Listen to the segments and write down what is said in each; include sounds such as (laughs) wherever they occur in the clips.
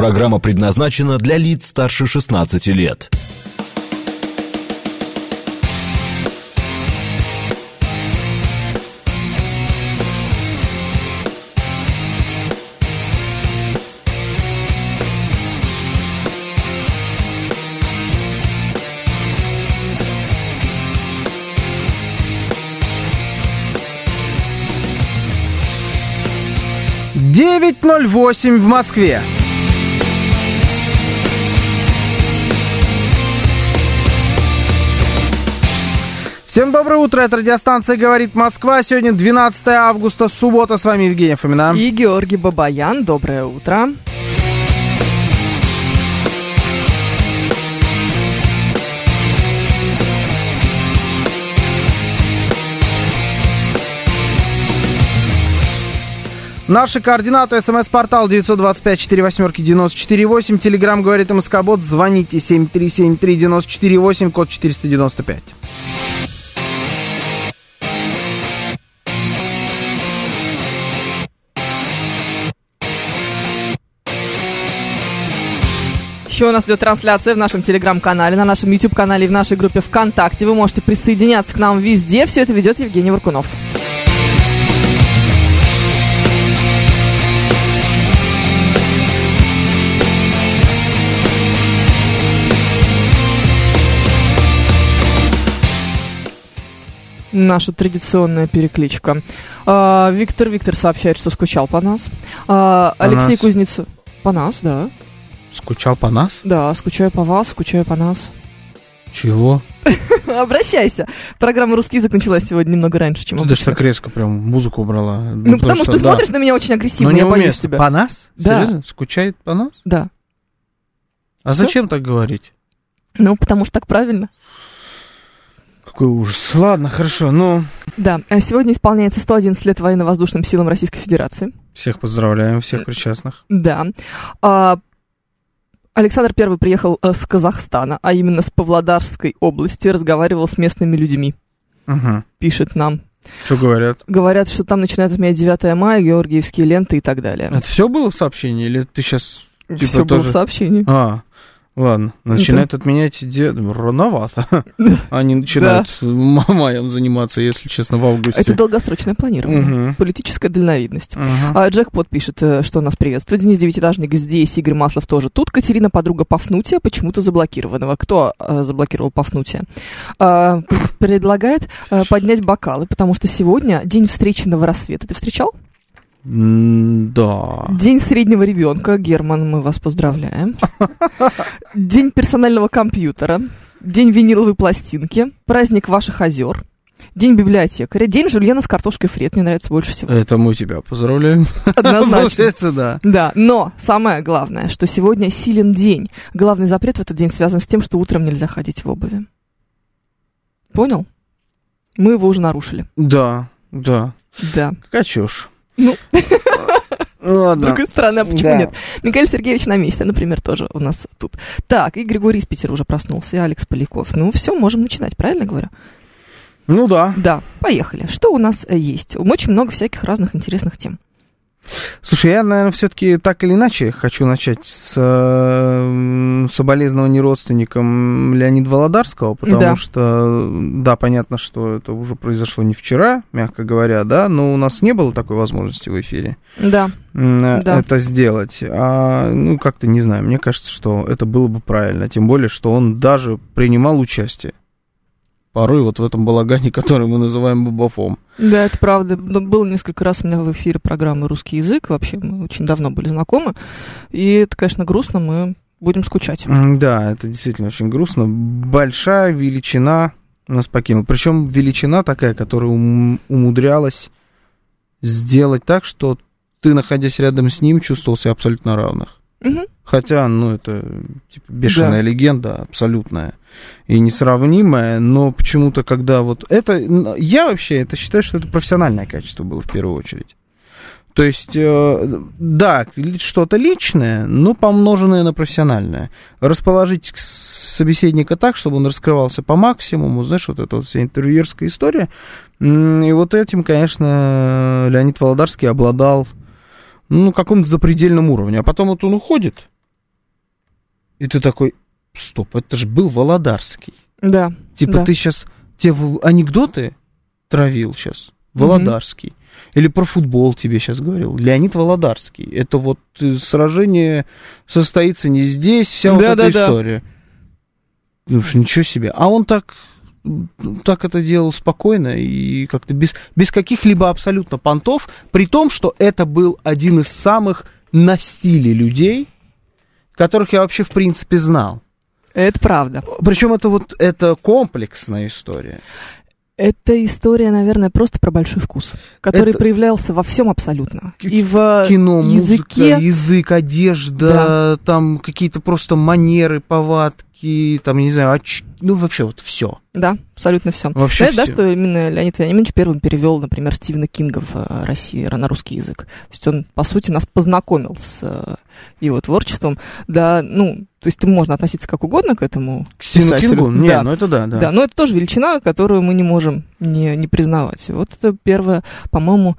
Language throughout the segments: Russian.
Программа предназначена для лиц старше 16 лет. Девять ноль восемь в Москве. Всем доброе утро, это радиостанция «Говорит Москва». Сегодня 12 августа, суббота. С вами Евгений Фомина. И Георгий Бабаян. Доброе утро. Наши координаты. СМС-портал 925-48-94-8. Телеграмм «Говорит МСК-бот». Звоните 7373-94-8, код 495. Еще у нас идет трансляция в нашем телеграм-канале, на нашем YouTube-канале и в нашей группе ВКонтакте. Вы можете присоединяться к нам везде. Все это ведет Евгений Варкунов. Наша традиционная перекличка. А, Виктор Виктор сообщает, что скучал по нас. А, По Алексей нас? Кузнецов. По нас, да. Скучал по нас? Да, скучаю по вас, скучаю по нас. Чего? (laughs) Обращайся. Программа «Русский язык» началась сегодня немного раньше, чем Ты даже обычно. так резко прям музыку убрала. Ну, потому что ты да. смотришь на меня очень агрессивно, Ну, я боюсь тебя. По нас? Да. Серьезно? Скучает по нас? Да. А зачем так говорить? Ну, потому что так правильно. Какой ужас. Ладно, хорошо. Ну, Да. А Сегодня исполняется 111 лет военно-воздушным силам Российской Федерации. всех поздравляем, всех причастных. Да. Александр Первый приехал э, с Казахстана, а именно с Павлодарской области, разговаривал с местными людьми, Угу. пишет нам. Что говорят? Говорят, что там начинают отменять 9 мая, георгиевские ленты и так далее. Это все было в сообщении или ты сейчас... типа Все было в тоже- сообщении. А, ладно. Начинают отменять де... рановато. Они начинают маем заниматься, если честно, в августе. Это долгосрочное планирование. Мгм. Политическая дальновидность. Мгм. А Джекпот пишет, э, что нас приветствует. Денис Девятиэтажник здесь, Игорь Маслов тоже тут. Катерина, подруга Пафнутия, почему-то заблокированного. Кто э, заблокировал Пафнутия? А, предлагает э, поднять бокалы, потому что сегодня день встреченного рассвета. Ты встречал? Да. День среднего ребенка. Герман, мы вас поздравляем. (laughs) День персонального компьютера. День виниловой пластинки. Праздник ваших озер. День библиотекаря. День жульена с картошкой фрет. Мне нравится больше всего. Это мы тебя поздравляем. Однозначно. (laughs) Получается, да. Да, но самое главное, что сегодня силен день. Главный запрет в этот день связан с тем, что утром нельзя ходить в обуви. Понял? Мы его уже нарушили. Да, да. Да. Какая чушь. Ну. С Ладно. другой стороны, а почему Да. нет? Михаил Сергеевич на месте, например, тоже у нас тут. Так, и Григорий из Питера уже проснулся, и Алекс Поляков. Ну, все, можем начинать, правильно говорю? Ну да. Да, поехали. Что у нас э, есть? Очень много всяких разных интересных тем. Слушай, я, наверное, все-таки так или иначе хочу начать с э, соболезнований родственникам Леонида Володарского, потому Да. что, да, понятно, что это уже произошло не вчера, мягко говоря, да, но у нас не было такой возможности в эфире Да, э, Да. это сделать. А, ну, как-то не знаю, мне кажется, что это было бы правильно, тем более, что он даже принимал участие. Порой вот в этом балагане, (laughs) который мы называем бабафом. да, это правда. Но Было несколько раз у меня в эфире программы «Русский язык». Вообще, мы очень давно были знакомы. И это, конечно, грустно, мы будем скучать. Да, это действительно очень грустно. Большая величина нас покинула. Причем величина такая, которая ум- умудрялась сделать так, что ты, находясь рядом с ним, чувствовал себя абсолютно равных. Мгм. Хотя, ну, это типа бешеная Да. легенда, абсолютная и несравнимая, но почему-то, когда вот это... Я вообще это считаю, что это профессиональное качество было в первую очередь. То есть, э, да, что-то личное, но помноженное на профессиональное. Расположить собеседника так, чтобы он раскрывался по максимуму, знаешь, вот эта вот вся интервьюерская история. И вот этим, конечно, Леонид Володарский обладал ну, каком-то запредельном уровне. А потом вот он уходит, И ты такой, стоп, это же был Володарский. Да. Типа да. ты сейчас те анекдоты травил сейчас. Володарский. Или про футбол тебе сейчас говорил. Леонид Володарский. Это вот э, сражение состоится не здесь, вся вот Да, эта да, да. история. Ну, что, ничего себе. А он так, так это делал спокойно и как-то без, без каких-либо абсолютно понтов, при том, что это был один из самых на стиле людей, которых я вообще в принципе знал. Это правда. Причем это вот это комплексная история. Это история, наверное, просто про большой вкус, который Это- проявлялся во всем абсолютно. К- И в Кино, языке. музыка, язык, одежда, там какие-то просто манеры, повадки, там, я не знаю, оч... ну вообще вот все. Да, абсолютно все. Вообще Знаешь, да, всё. что именно Леонид Вениаминович первым перевел, например, Стивена Кинга в э, России на русский язык. То есть он, по сути, нас познакомил с э, его творчеством. Да, ну, то есть можно относиться как угодно к этому К Стивену писателю. Кингу? Не, да. ну это да, да. Да, но это тоже величина, которую мы не можем не, не признавать. Вот это первое, по-моему,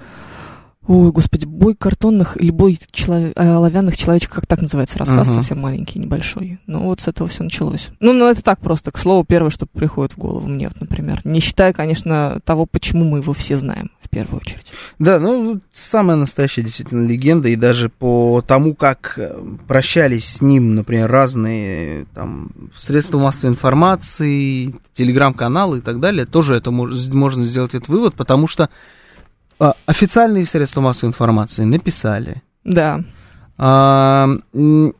ой, господи, бой картонных или бой чело- э, оловянных человечков, как так называется рассказ, Ага. совсем маленький, небольшой. Ну вот с этого все началось. Ну, ну, это так просто, к слову, первое, что приходит в голову мне, вот, например. Не считая, конечно, того, почему мы его все знаем, в первую очередь. Да, ну, вот самая настоящая действительно легенда, и даже по тому, как э, прощались с ним, например, разные там средства массовой информации, телеграм-каналы и так далее, тоже это мож- можно сделать этот вывод, потому что официальные средства массовой информации написали, Да. а,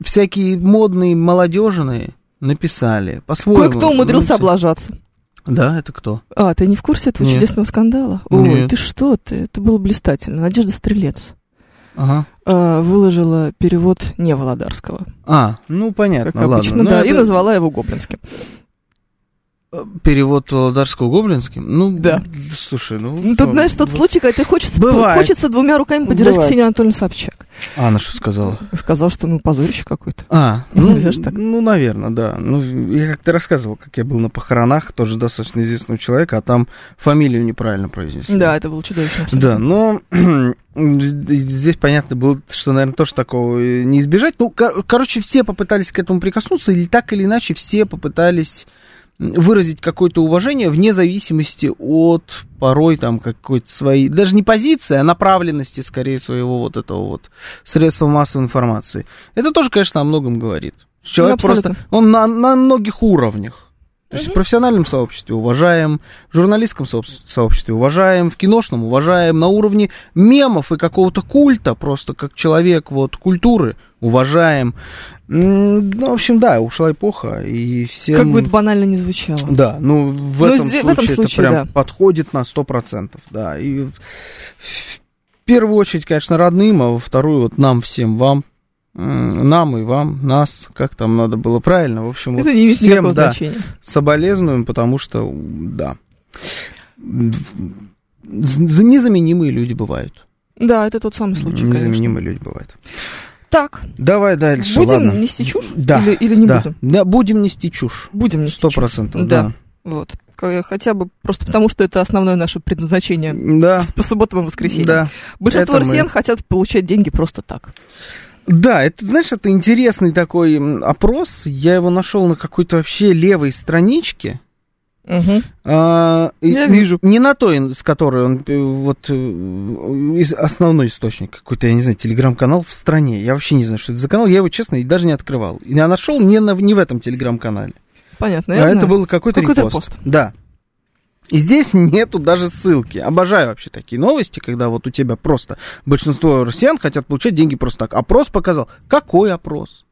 всякие модные молодежные написали, по-своему. Кое-кто умудрился Ну, облажаться. Да, это кто? А, ты не в курсе этого Нет. чудесного скандала? Ой, Нет. ты что ты? Это было блистательно. Надежда Стрелец. Ага. э, выложила перевод не Володарского, А, ну понятно, как ладно. обычно, Ну, да, и это- назвала его гоблинским. Перевод Володарского гоблинским? Ну, Да. Слушай, ну... Ну, Тут, знаешь, тот случай, когда тебе хочется, Бывает. хочется двумя руками поддержать Бывает. Ксению Анатольевну Собчак. А, она что сказала? Сказал, что ну позорище какое-то. А, (laughs) Ну, ну, нельзя ж так. ну, наверное, да. Ну, я как-то рассказывал, как я был на похоронах, тоже достаточно известного человека, а там фамилию неправильно произнесли. Да, это было чудовищно. Да, но (clears throat) здесь понятно было, что, наверное, тоже такого не избежать. Ну, кор- короче, все попытались к этому прикоснуться, или так или иначе все попытались выразить какое-то уважение вне зависимости от порой там какой-то своей, даже не позиции, а направленности скорее своего вот этого вот средства массовой информации. Это тоже, конечно, о многом говорит. Человек Ну, абсолютно. просто, он на, на многих уровнях. То есть в профессиональном сообществе уважаем, в журналистском сооб- сообществе уважаем, в киношном уважаем, на уровне мемов и какого-то культа, просто как человек вот культуры уважаем. Ну, в общем, да, ушла эпоха, и всем... Как бы это банально не звучало. Да, ну в, Ну, этом, зде- случае в этом случае, это прям да. подходит на сто процентов, да. И в первую очередь, конечно, родным, а во вторую вот нам всем, вам, нам и вам, нас, как там надо было правильно, в общем, вот Это не имеет всем, да, значения. соболезнуем, потому что, да, незаменимые люди бывают. Да, это тот самый случай, конечно. Незаменимые люди бывают. Так, Давай дальше, будем ладно. нести чушь? Да, Или, или не да, будем? да, будем нести чушь. Будем нести Сто чушь. процентов, Да. да. Вот. Хотя бы просто потому, что это основное наше предназначение Да, по субботам и воскресеньям. да. Большинство это мы. россиян хотят получать деньги просто так. Да, это, знаешь, это интересный такой опрос. Я его нашел на какой-то вообще левой страничке. Угу. А, Я вижу. Не на той, с которой он э, вот э, основной источник какой-то, я не знаю, телеграм-канал в стране. Я вообще не знаю, что это за канал. Я его, честно, и даже не открывал. Я нашел не, на, не в этом телеграм-канале. Понятно, а я это знаю. был какой-то, Какой-то репост. пост. Да. И здесь нету даже ссылки. Обожаю вообще такие новости, когда вот у тебя просто большинство россиян хотят получать деньги просто так. Опрос показал. Какой опрос?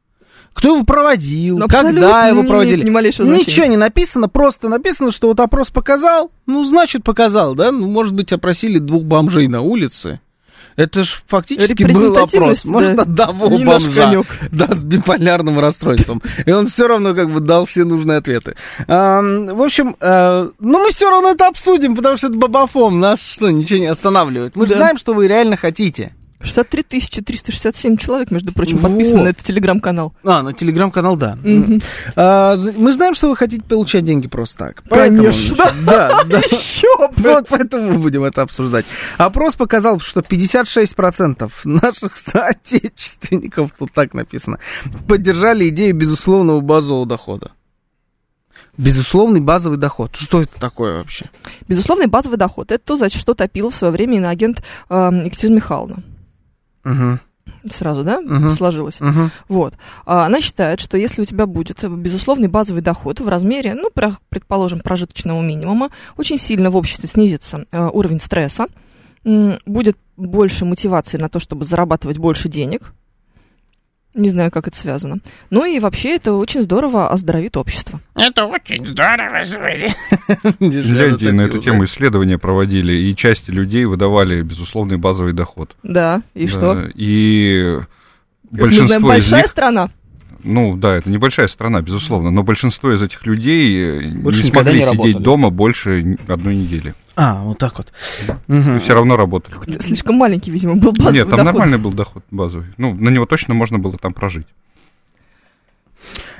Кто его проводил? Ну, когда его проводили? ни малейшего Ничего не написано, просто написано, что вот опрос показал. Ну, значит, показал, да? Ну, может быть, опросили двух бомжей на улице. Это же фактически был опрос. Может, да. одного Не бомжа да, с биполярным расстройством. И он все равно как бы дал все нужные ответы. Ам, в общем, э, ну мы все равно это обсудим, потому что это бабафом. Нас что, ничего не останавливает. Мы же Да. знаем, что вы реально хотите. 63 367 человек, между прочим, Вот. подписаны на этот телеграм-канал. А, на телеграм-канал, да. Мгм. А, мы знаем, что вы хотите получать деньги просто так. Поэтому, Конечно. Да, да. (laughs) Еще Вот поэтому мы будем это обсуждать. Опрос показал, что 56% наших (laughs) соотечественников, тут так написано, поддержали идею безусловного базового дохода. Безусловный базовый доход. Что это такое вообще? Безусловный базовый доход. Это то, за что топила в свое время иноагент э, Екатерина Михайловна. Угу, Сразу, да, Мгм. сложилось? угу. Вот. А Она считает, что если у тебя будет безусловный базовый доход в размере, ну, предположим, прожиточного минимума, очень сильно в обществе снизится э, уровень стресса, будет больше мотивации на то, чтобы зарабатывать больше денег. Не знаю, как это связано. Ну и вообще это очень здорово оздоровит общество. Это очень здорово, Зоя. (laughs) Финляндии на эту тему исследования проводили, и части людей выдавали безусловный базовый доход. Да, и что? И большинство из большая них, страна. Ну да, это небольшая страна, безусловно, но большинство из этих людей э, Больше не смогли не сидеть работали. дома больше одной недели. А, вот так вот. Мгм. Все равно работали. Какой-то Слишком маленький, видимо, был базовый Нет, там доход. нормальный был доход базовый. Ну, на него точно можно было там прожить.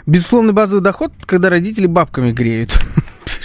Безусловный базовый доход, когда родители бабками греют.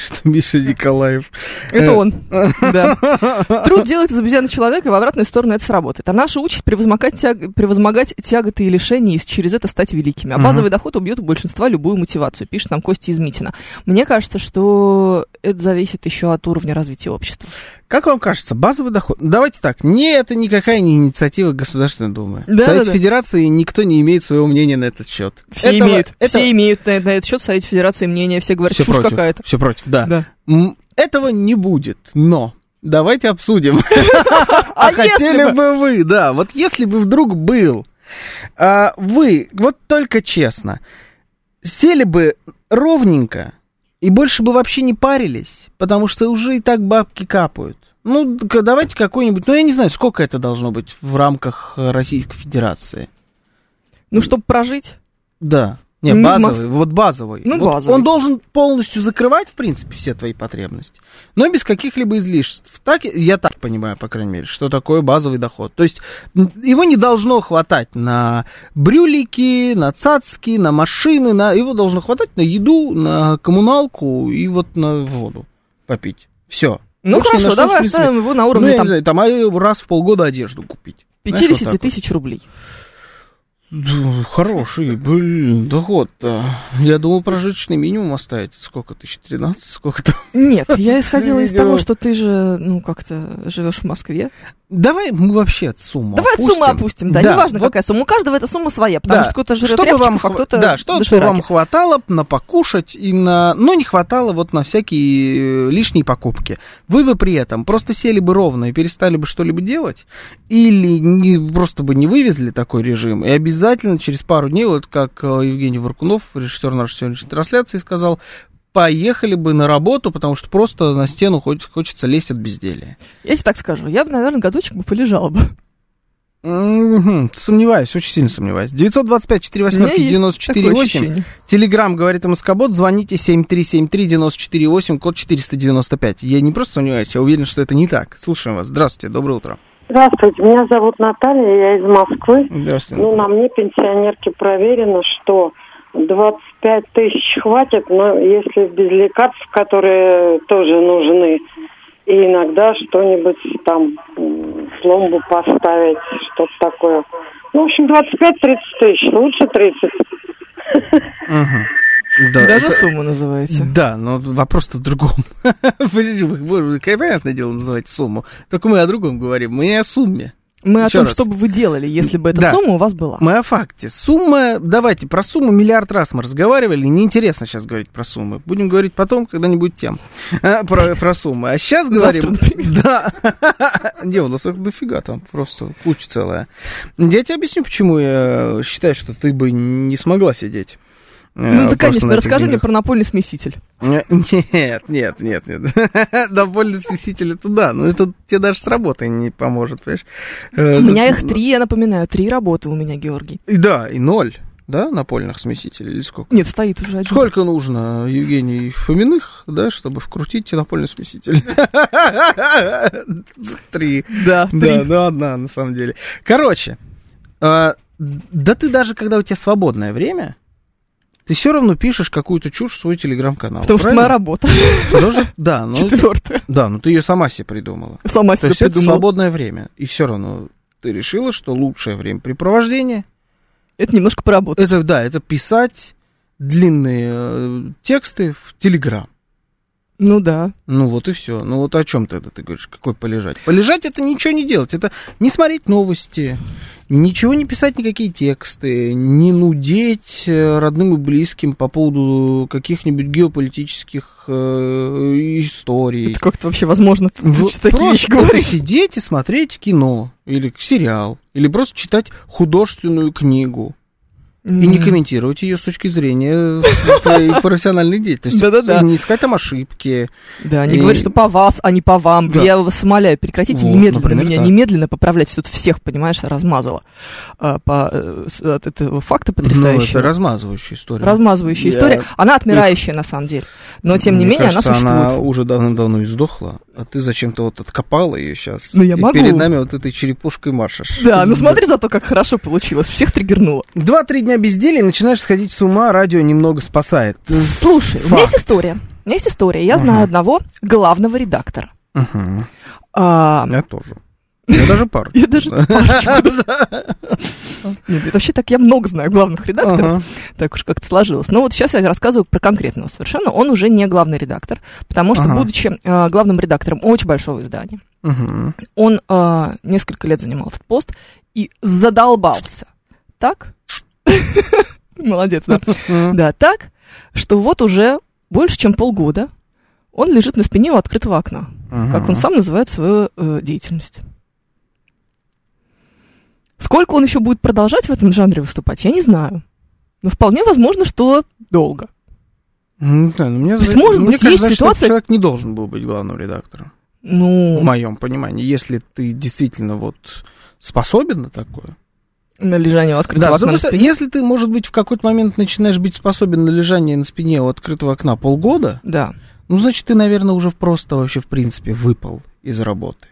Пишет Миша Николаев. Это Э, он, да. (laughs) Труд делает из обезьяны человека, и в обратную сторону это сработает. А наша участь превозмогать, тяг- превозмогать тяготы и лишения, и через это стать великими. А базовый доход убьет у большинства любую мотивацию, пишет нам Костя из Митина. Мне кажется, что это зависит еще от уровня развития общества. Как вам кажется, базовый доход? Давайте так, не это никакая не инициатива Государственной Думы. Да, в Совете да, да. Федерации никто не имеет своего мнения на этот счет. Все Этого- имеют, это- все имеют на, на этот счет в Совете Федерации мнение, все говорят, все чушь против, какая-то. Все против, да. Да. Этого не будет, но давайте обсудим. (laughs) А А хотели бы вы, да, вот если бы вдруг был, а, вы, вот только честно, сели бы ровненько и больше бы вообще не парились, потому что уже и так бабки капают. Ну, давайте какой-нибудь, ну, я не знаю, сколько это должно быть в рамках э, Российской Федерации. Ну, чтобы прожить, Да. Не, Ну, базовый, вот базовый. Ну, Вот базовый. Он должен полностью закрывать, в принципе, все твои потребности, но без каких-либо излишеств. Так, я так понимаю, по крайней мере, что такое базовый доход. То есть его не должно хватать на брюлики, на цацки, на машины, на... его должно хватать на еду, на коммуналку и вот на воду попить. Все. ну хорошо, давай оставим его на Ну, уровне я там, не знаю, там а, раз в полгода одежду купить. Знаешь, вот 50 так вот. тысяч рублей. Хороший, блин, доход-то. Я думал, прожиточный минимум оставить. Сколько? 1013? Сколько там? Нет, я (laughs) исходила из того, что ты же, ну, как-то живешь в Москве. Давай мы вообще от сумму Давай опустим. сумму опустим, да, Да, неважно, вот какая сумма. У каждого эта сумма своя, потому Да. что кто-то жрет Чтобы вам, а кто-то да, что, вам хватало на покушать и на... Ну, не хватало вот на всякие э, лишние покупки. Вы бы при этом просто сели бы ровно и перестали бы что-либо делать, или не, просто бы не вывезли такой режим, и обязательно через пару дней, вот как э, Евгений Варкунов, режиссер нашей сегодняшней трансляции, сказал, поехали бы на работу, потому что просто на стену хоть, хочется лезть от безделия. Я тебе так скажу, я бы, наверное, годочек бы полежала бы. Мгм, Сомневаюсь, очень сильно сомневаюсь. 925 4 У меня есть 94 такое 8. ощущение. Телеграм говорит МСК-бот, звоните 7373-94-8, код 495. Я не просто сомневаюсь, я уверен, что это не так. Слушаем вас. Здравствуйте, доброе утро. Здравствуйте, меня зовут Наталья, я из Москвы. Здравствуйте. Ну, на мне, пенсионерке, проверено, что 25 тысяч хватит, но если без лекарств, которые тоже нужны, и иногда что-нибудь там, пломбу поставить, что-то такое. Ну, в общем, 25-30 тысяч, лучше 30. Мгм. Да, Даже это- сумму называете. Да, но вопрос-то в другом. Понятное дело, называете сумму. Только мы о другом говорим, мы не о сумме. Мы о Еще том, раз. что бы вы делали, если бы эта Да. сумма у вас была. Мы о факте. Сумма, давайте, про сумму миллиард раз мы разговаривали, неинтересно сейчас говорить про суммы. Будем говорить потом, когда не будет тем, А, про, про суммы. А сейчас говорим... (laughs) Да. (laughs) Не, у нас дофига там, просто куча целая. Я тебе объясню, почему я считаю, что ты бы не смогла сидеть. Э, Ну, да, просто конечно, расскажи мне про напольный смеситель. (laughs) Нет, нет, нет, нет. (laughs) Довольно смеситель это да, но это тебе даже с работой не поможет, понимаешь? Э, У меня их три, я напоминаю, три работы у меня, Георгий. И да, и ноль. да, напольных смесителей или сколько? Нет, стоит уже один. Сколько нужно, Евгений, Фоминых, да, чтобы вкрутить напольный смеситель? (laughs) Три. Да, Да, ну одна, на самом деле. Короче, а, да ты даже, когда у тебя свободное время, ты все равно пишешь какую-то чушь в свой телеграм-канал. Потому что правильно? моя работа. Потому что- Да, (laughs) ну, Четвертая. да, ну ты ее сама себе придумала. Сама То себе есть это свободное время. И все равно ты решила, что лучшее времяпрепровождение Это немножко поработать. это, да, это писать длинные э, тексты в Телеграм. Ну да. Ну вот и все. Ну вот о чем ты это ты говоришь? Какой полежать? Полежать это ничего не делать. Это не смотреть новости, ничего не писать, никакие тексты, не нудеть э, родным и близким по поводу каких-нибудь геополитических э, историй. Это как-то вообще возможно Вот (laughs) такие просто говорить. сидеть и смотреть кино или сериал, или просто читать художественную книгу и не комментировать ее с точки зрения твоей (laughs) профессиональной деятельности. Да-да-да. Не искать там ошибки. Да, они И- говорят, что по вас, а не по вам. Я вас умоляю, прекратите немедленно меня, немедленно поправлять. Тут всех, понимаешь, размазала э, с- от этого факта Ну, потрясающего. это размазывающая история. Размазывающая история. Она отмирающая, на самом деле. Но, тем не менее, она существует. она уже давно-давно издохла, а ты зачем-то вот откопала ее сейчас. Ну, я и могу. перед нами вот этой черепушкой маршешь. Да, ну смотри зато, как хорошо получилось. Всех триггернуло. Два-три дня безделия, начинаешь сходить с ума, радио немного спасает. Слушай, у меня Факт. есть история. У меня есть история. Я знаю одного главного редактора. Мгм. А, Я тоже. Я даже пару. Я даже (laughs) Нет, вообще так я много знаю главных редакторов. Так уж как-то сложилось. Но вот сейчас я рассказываю про конкретного совершенно. Он уже не главный редактор, потому что, будучи э, главным редактором очень большого издания, он э, несколько лет занимал этот пост и задолбался. Так? (laughs) Молодец, да. Да, так, что вот уже больше, чем полгода он лежит на спине у открытого окна, как он сам называет свою э, деятельность. Сколько он еще будет продолжать в этом жанре выступать, я не знаю. Но вполне возможно, что долго. Ну, да, ну, мне, То есть, может мне быть, кажется, есть что ситуация- этот человек не должен был быть главным редактором. Ну, В моем понимании. Если ты действительно вот способен на такое. на лежание у открытого Да, окна на другой стороны, спине. если ты, может быть, в какой-то момент начинаешь быть способен на лежание на спине у открытого окна полгода, Да. ну, значит, ты, наверное, уже просто вообще, в принципе, выпал из работы.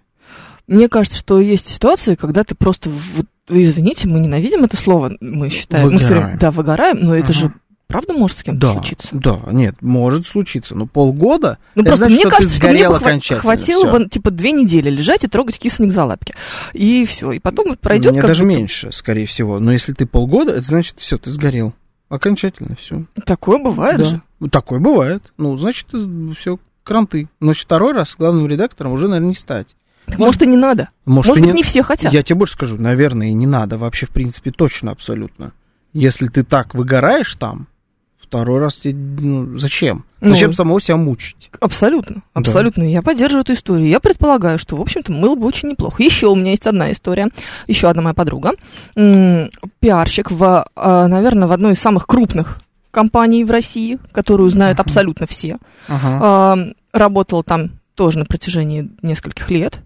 Мне кажется, что есть ситуации, когда ты просто, вот, извините, мы ненавидим это слово, мы считаем, мы всё время- Выгораем. да, выгораем, но это Ага. же правда может с кем-то Да, случиться. да, нет, может случиться, но полгода, Ну просто значит, мне что кажется, что мне бы хва- хватило бы типа две недели лежать и трогать кисонек за лапки. И все. И потом пройдет Мне даже будто- меньше, скорее всего. Но если ты полгода, это значит, все, ты сгорел. Окончательно все. Такое бывает же. Такое бывает. Ну, значит, все, кранты. Но второй раз главным редактором уже, наверное, не стать. Так Может, и не надо. Может, Может быть, не все хотят. Я тебе больше скажу, наверное, и не надо. Вообще, в принципе, точно, абсолютно. Если ты так выгораешь там, второй раз тебе, ну, зачем? Ну, Зачем самого себя мучить? Абсолютно, Да. абсолютно. Я поддерживаю эту историю. Я предполагаю, что, в общем-то, было бы очень неплохо. Еще у меня есть одна история. Еще одна моя подруга. Пиарщик в, а, наверное, в одной из самых крупных компаний в России, которую знают абсолютно все. Ага. А, Работала там тоже на протяжении нескольких лет.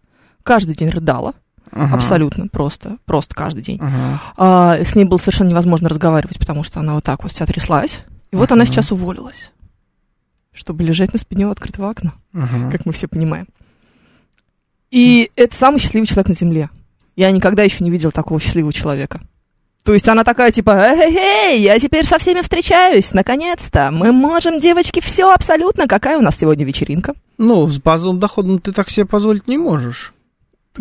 Каждый день рыдала. ага, Абсолютно просто. Просто каждый день. ага. А, с ней было совершенно невозможно разговаривать, потому что она вот так вот вся тряслась. И вот она Ага. сейчас уволилась, чтобы лежать на спине у открытого окна, ага. как мы все понимаем. И это самый счастливый человек на Земле. Я никогда еще не видела такого счастливого человека. То есть она такая, типа, эй, я теперь со всеми встречаюсь, наконец-то. Мы можем, девочки, все абсолютно. Какая у нас сегодня вечеринка? Ну, с базовым доходом ты так себе позволить не можешь.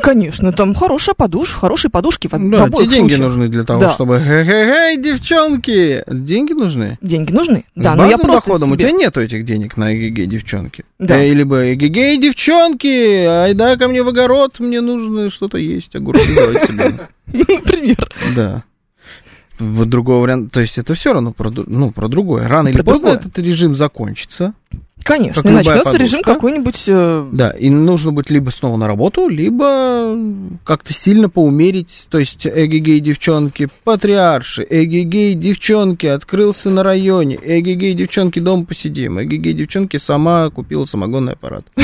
Конечно, там хорошая подушка, хорошие подушки в, Да, обоих деньги случаях. нужны для того, Да. чтобы... Эй, девчонки! Деньги нужны? Деньги нужны. Да, С но я просто доходом у тебе- тебя нету этих денег на эгегей, девчонки. Да. Э, Либо эгегей, девчонки, айда ко мне в огород, мне нужно что-то есть, огурцы давайте себе. (laughs) Например. Да. Вот другого варианта, то есть это все равно про, ну, про другое. Рано или Про поздно другое. этот режим закончится. Конечно, Как начнется режим подушка. какой-нибудь... э, Да, и нужно быть либо снова на работу, либо как-то сильно поумерить. То есть эгегей, девчонки, патриарши, эгегей, девчонки, открылся на районе, эгегей, девчонки, дома посидим, эгегей, девчонки, сама купила самогонный аппарат. (laughs)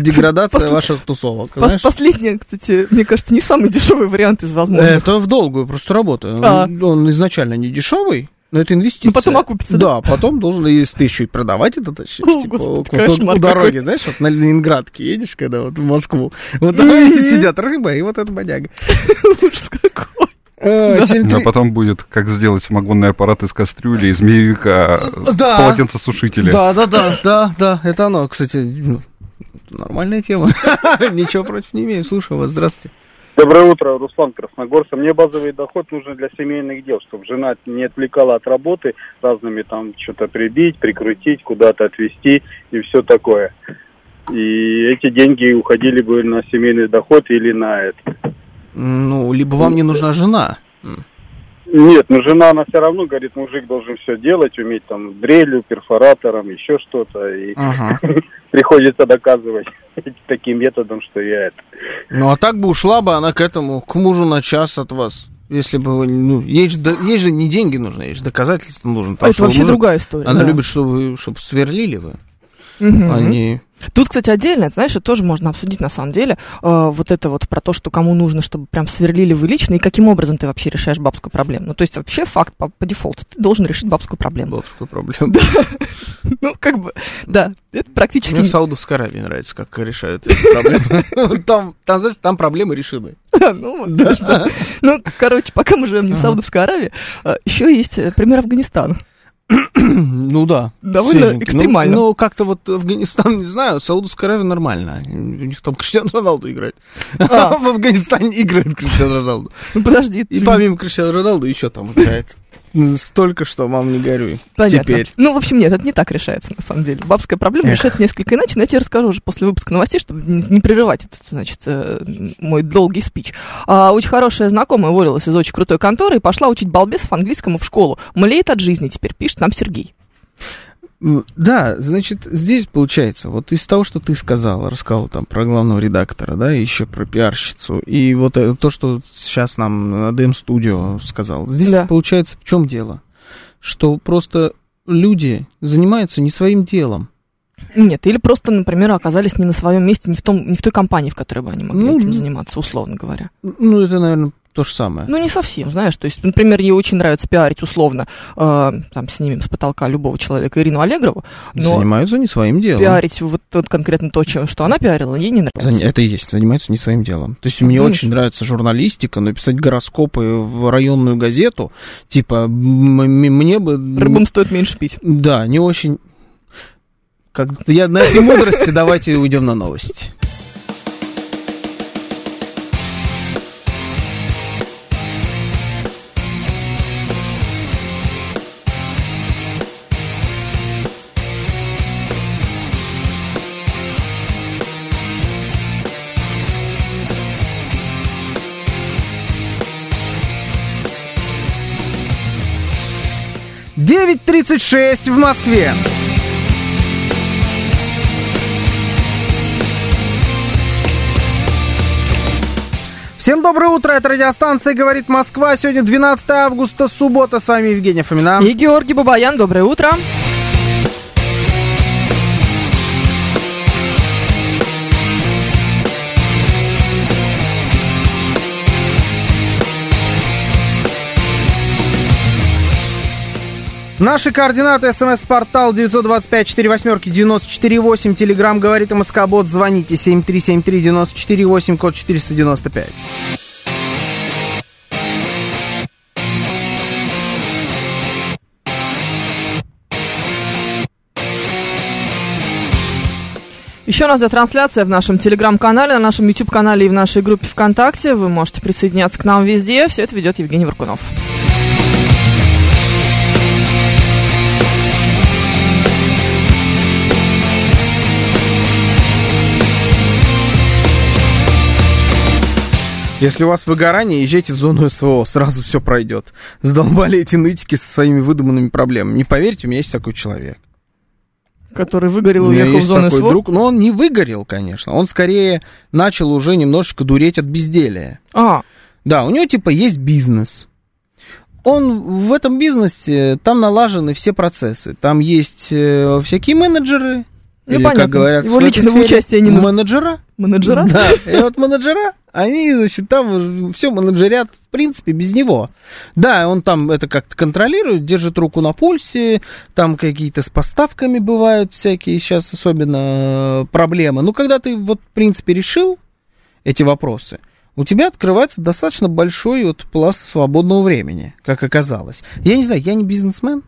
деградация Пос- ваших тусовок. Пос- знаешь? Последний, кстати, мне кажется, не самый (laughs) дешевый вариант из возможных. Это в долгую просто работа. А. Он, он изначально не дешевый, но это инвестиция. Ну, потом окупится, да? Да, потом должен, если ты еще и продавать это тащишь, О, типа, господи, вот кошмар у дороги, какой. знаешь, вот на Ленинградке едешь, когда вот в Москву, вот там сидят рыба и вот эта бодяга. (laughs) Ужас какой. А, семь А три- потом будет, как сделать самогонный аппарат из кастрюли, из змеевика, Да. полотенцесушителя. Да, да, да, да, да, это оно, кстати, ну, нормальная тема. (laughs) Ничего против не имею. Слушаю вас, здравствуйте. Доброе утро, Руслан Красногорца. Мне базовый доход нужен для семейных дел, чтобы жена не отвлекала от работы разными там что-то прибить, прикрутить, куда-то отвезти и все такое. И эти деньги уходили бы на семейный доход или на это. Ну, либо вам не нужна жена. Нет, но жена, она все равно говорит, мужик должен все делать, уметь там дрелью, перфоратором, еще что-то. И Ага. (laughs) приходится доказывать (laughs) таким методом, что я это. Ну, а так бы ушла бы она к этому, к мужу на час от вас. Если бы вы, ну, ей же, до- ей же не деньги нужны, ей же доказательства нужны. потому Это вообще мужик. другая история. Она да. любит, чтобы, чтобы сверлили вы, А не... Тут, кстати, отдельно, это, знаешь, это тоже можно обсудить на самом деле. э, вот это вот про то, что кому нужно, чтобы прям сверлили вы лично, и каким образом ты вообще решаешь бабскую проблему. Ну, то есть вообще факт по, по дефолту. Ты должен решить бабскую проблему. Бабскую (laughs) проблему. Ну, как бы, да, это практически... Мне в Саудовской Аравии нравится, как решают эти проблемы. (laughs) Там, знаешь, там проблемы решены. Ну, да. что. Ну, короче, пока мы живем не в Саудовской Аравии, еще есть э, пример Афганистана. (clears throat) Ну да. Довольно свеженький. Ну, экстремально. Ну, как-то вот Афганистан, не знаю, Саудовская Аравия нормально. У них там Криштиану Роналду играет. А. (laughs) В Афганистане играет Криштиану Роналду. Ну, подожди. И ты- помимо Криштиану Роналду еще там играет. Столько, что, мам, не горюй. Понятно. Теперь. Ну, в общем, нет, это не так решается, на самом деле. Бабская проблема Эх. решается несколько иначе, но я тебе расскажу уже после выпуска новостей, чтобы не, не прерывать этот, значит, э, мой долгий спич. А, очень хорошая знакомая уволилась из очень крутой конторы и пошла учить балбесов английскому в школу. Млеет от жизни теперь, пишет нам Сергей. Да, значит, здесь получается, вот из того, что ты сказала, рассказал там про главного редактора, да, и еще про пиарщицу, и вот э, то, что сейчас нам DM Studio сказал, здесь Да. получается в чем дело? Что просто люди занимаются не своим делом. Нет, или просто, например, оказались не на своем месте, не в, том, не в той компании, в которой бы они могли Ну, этим заниматься, условно говоря. Ну, это, наверное, то же самое. Ну, не совсем, знаешь. То есть, например, ей очень нравится пиарить условно, э, там, снимем с потолка любого человека Ирину Аллегрову, но занимаются не своим делом. пиарить вот, вот конкретно то, чем- что она пиарила, ей не нравится. Зани- Это и есть, занимаются не своим делом. То есть мне Думаешь? очень нравится журналистика, написать гороскопы в районную газету, типа, мне бы... Рыбам стоит меньше пить. Да, не очень... Как... Я на этой мудрости давайте уйдем на новости. Девять тридцать шесть в Москве. Всем доброе утро, это радиостанция «Говорит Москва». Сегодня 12 августа, суббота. С вами Евгения Фомина. И Георгий Бабаян, доброе утро. Наши координаты. СМС-портал 925-48-94-8. Телеграмм «Говорит МСК-бот». Звоните 7373-94-8, код 495. Еще нас идет трансляция в нашем телеграм-канале, на нашем YouTube-канале и в нашей группе ВКонтакте. Вы можете присоединяться к нам везде. Все это ведет Евгений Варкунов. Если у вас выгорание, езжайте в зону СВО, сразу все пройдет. Задолбали эти нытики со своими выдуманными проблемами. Не поверьте, у меня есть такой человек. Который выгорел и уехал в зону такой СВО. друг, но он не выгорел, конечно. Он скорее начал уже немножечко дуреть от безделия. А, Да, у него типа есть бизнес. Он в этом бизнесе, там налажены все процессы. Там есть э, всякие менеджеры, Ну, Или, понятно. как говорят, Его личного сфере, участия не нужно. Менеджера. Менеджера? Да, и вот менеджера, они, значит, там все менеджерят, в принципе, без него. Да, он там это как-то контролирует, держит руку на пульсе, там какие-то с поставками бывают всякие сейчас особенно э, проблемы. Ну, когда ты вот, в принципе, решил эти вопросы, у тебя открывается достаточно большой вот пласт свободного времени, как оказалось. Я не знаю, я не бизнесмен,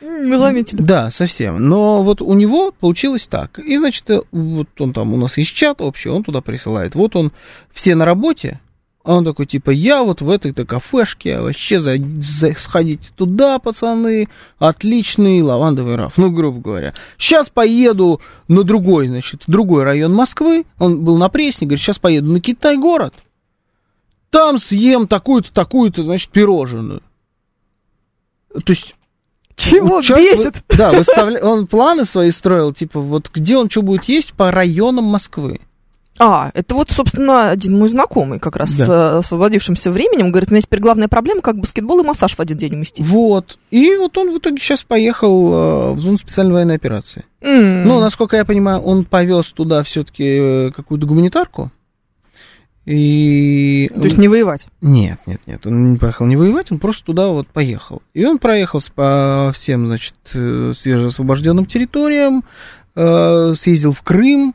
Мы заметили. да, совсем. Но вот у него получилось так. И, значит, вот он там, у нас есть чат общий, он туда присылает. Вот он, все на работе, а он такой, типа, я вот в этой-то кафешке, вообще за, за- сходите туда, пацаны, отличный лавандовый раф. Ну, грубо говоря. Сейчас поеду на другой, значит, другой район Москвы. Он был на Пресне, говорит, сейчас поеду на Китай-город. Там съем такую-то, такую-то, значит, пирожную. То есть Чего Человек бесит? (laughs) да, выставля... он планы свои строил, типа, вот где он что будет есть по районам Москвы. А, это вот, собственно, один мой знакомый, как раз Да. с э, освободившимся временем, говорит, у меня теперь главная проблема, как баскетбол и массаж в один день уместить. Вот. И вот он в итоге сейчас поехал э, в зону специальной военной операции. М. Ну, насколько я понимаю, он повез туда все-таки какую-то гуманитарку. И... То есть не воевать. Нет, нет, нет, он не поехал не воевать, он просто туда вот поехал. И он проехал по всем, значит, э, свежеосвобожденным территориям, э, съездил в Крым,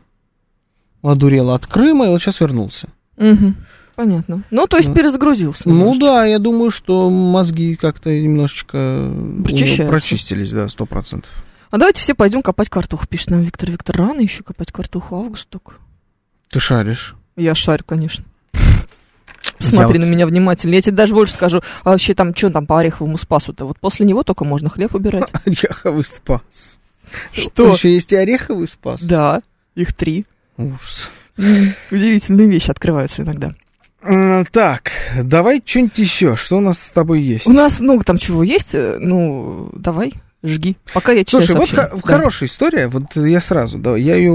одурел от Крыма, и вот сейчас вернулся. Мгм. Понятно. Ну, то есть Ну. перезагрузился. Ну немножечко. да, я думаю, что мозги как-то немножечко Прочищаются. прочистились, да, сто процентов. А давайте все пойдем копать картоху, пишет нам Виктор. Виктор, рано еще копать картоху, август только. Ты шаришь. Я шарю, конечно. (laughs) Смотри Я на меня внимательно. Я тебе даже больше скажу, а вообще там, что там по ореховому спасу-то? Вот после него только можно хлеб убирать. (laughs) Ореховый спас. (laughs) Что? Еще есть и ореховый спас? Да, их три. Ужас. Удивительные вещи открываются иногда. Так, давай что-нибудь еще. Что у нас с тобой есть? У нас много там чего есть. э, Ну, давай, жги. Пока я читаю Слушай, вот сообщения. х- Да. хорошая история. Вот я сразу, да, я ее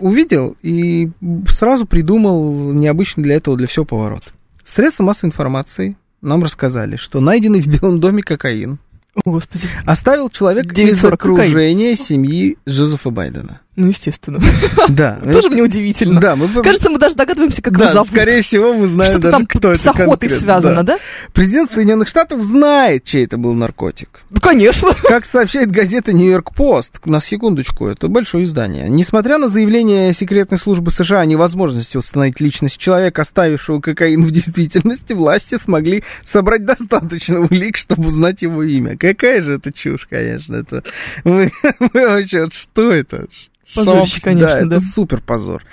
увидел и сразу придумал необычный для этого, для всего поворот. Средства массовой информации нам рассказали, что найденный в Белом доме кокаин О, Господи. оставил человек 9,40 из окружения семьи Джозефа Байдена. Ну, естественно. (laughs) Да. Тоже мне удивительно. Да, мы Кажется, мы даже догадываемся, как да, его зовут. скорее всего, мы знаем Что-то даже, там кто с это охотой связано, да. да? Президент Соединенных Штатов знает, чей это был наркотик. Ну, конечно. (laughs) Как сообщает газета Нью-Йорк Пост, на секундочку, это большое издание. Несмотря на заявление секретной службы США о невозможности установить личность человека, оставившего кокаин в действительности, власти смогли собрать достаточно улик, чтобы узнать его имя. Какая же это чушь, конечно. Это... (laughs) Мы, мы вообще, что это? Позорище, конечно, да. да. Это супер позор.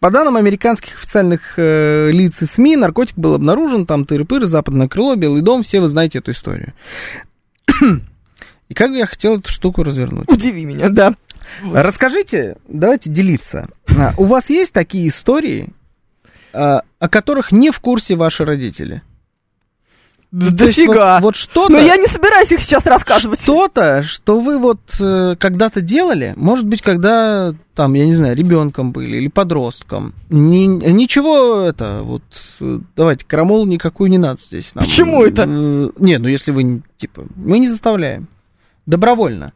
По данным американских официальных э, лиц и СМИ, наркотик был обнаружен, там тыры-пыры, западное крыло, Белый дом, все вы знаете эту историю. И как я хотел эту штуку развернуть. Удиви меня, да. Расскажите, давайте делиться. А, У вас есть такие истории, а, о которых не в курсе ваши родители? Дофига. Вот, вот что-то, Но я не собираюсь их сейчас рассказывать. что-то, что вы вот э, когда-то делали, может быть, когда там, я не знаю, ребенком были или подростком. Ни- ничего это, вот, э, давайте, крамолу никакую не надо здесь нам. Почему это? Э, Не, ну если вы, типа, мы не заставляем. Добровольно.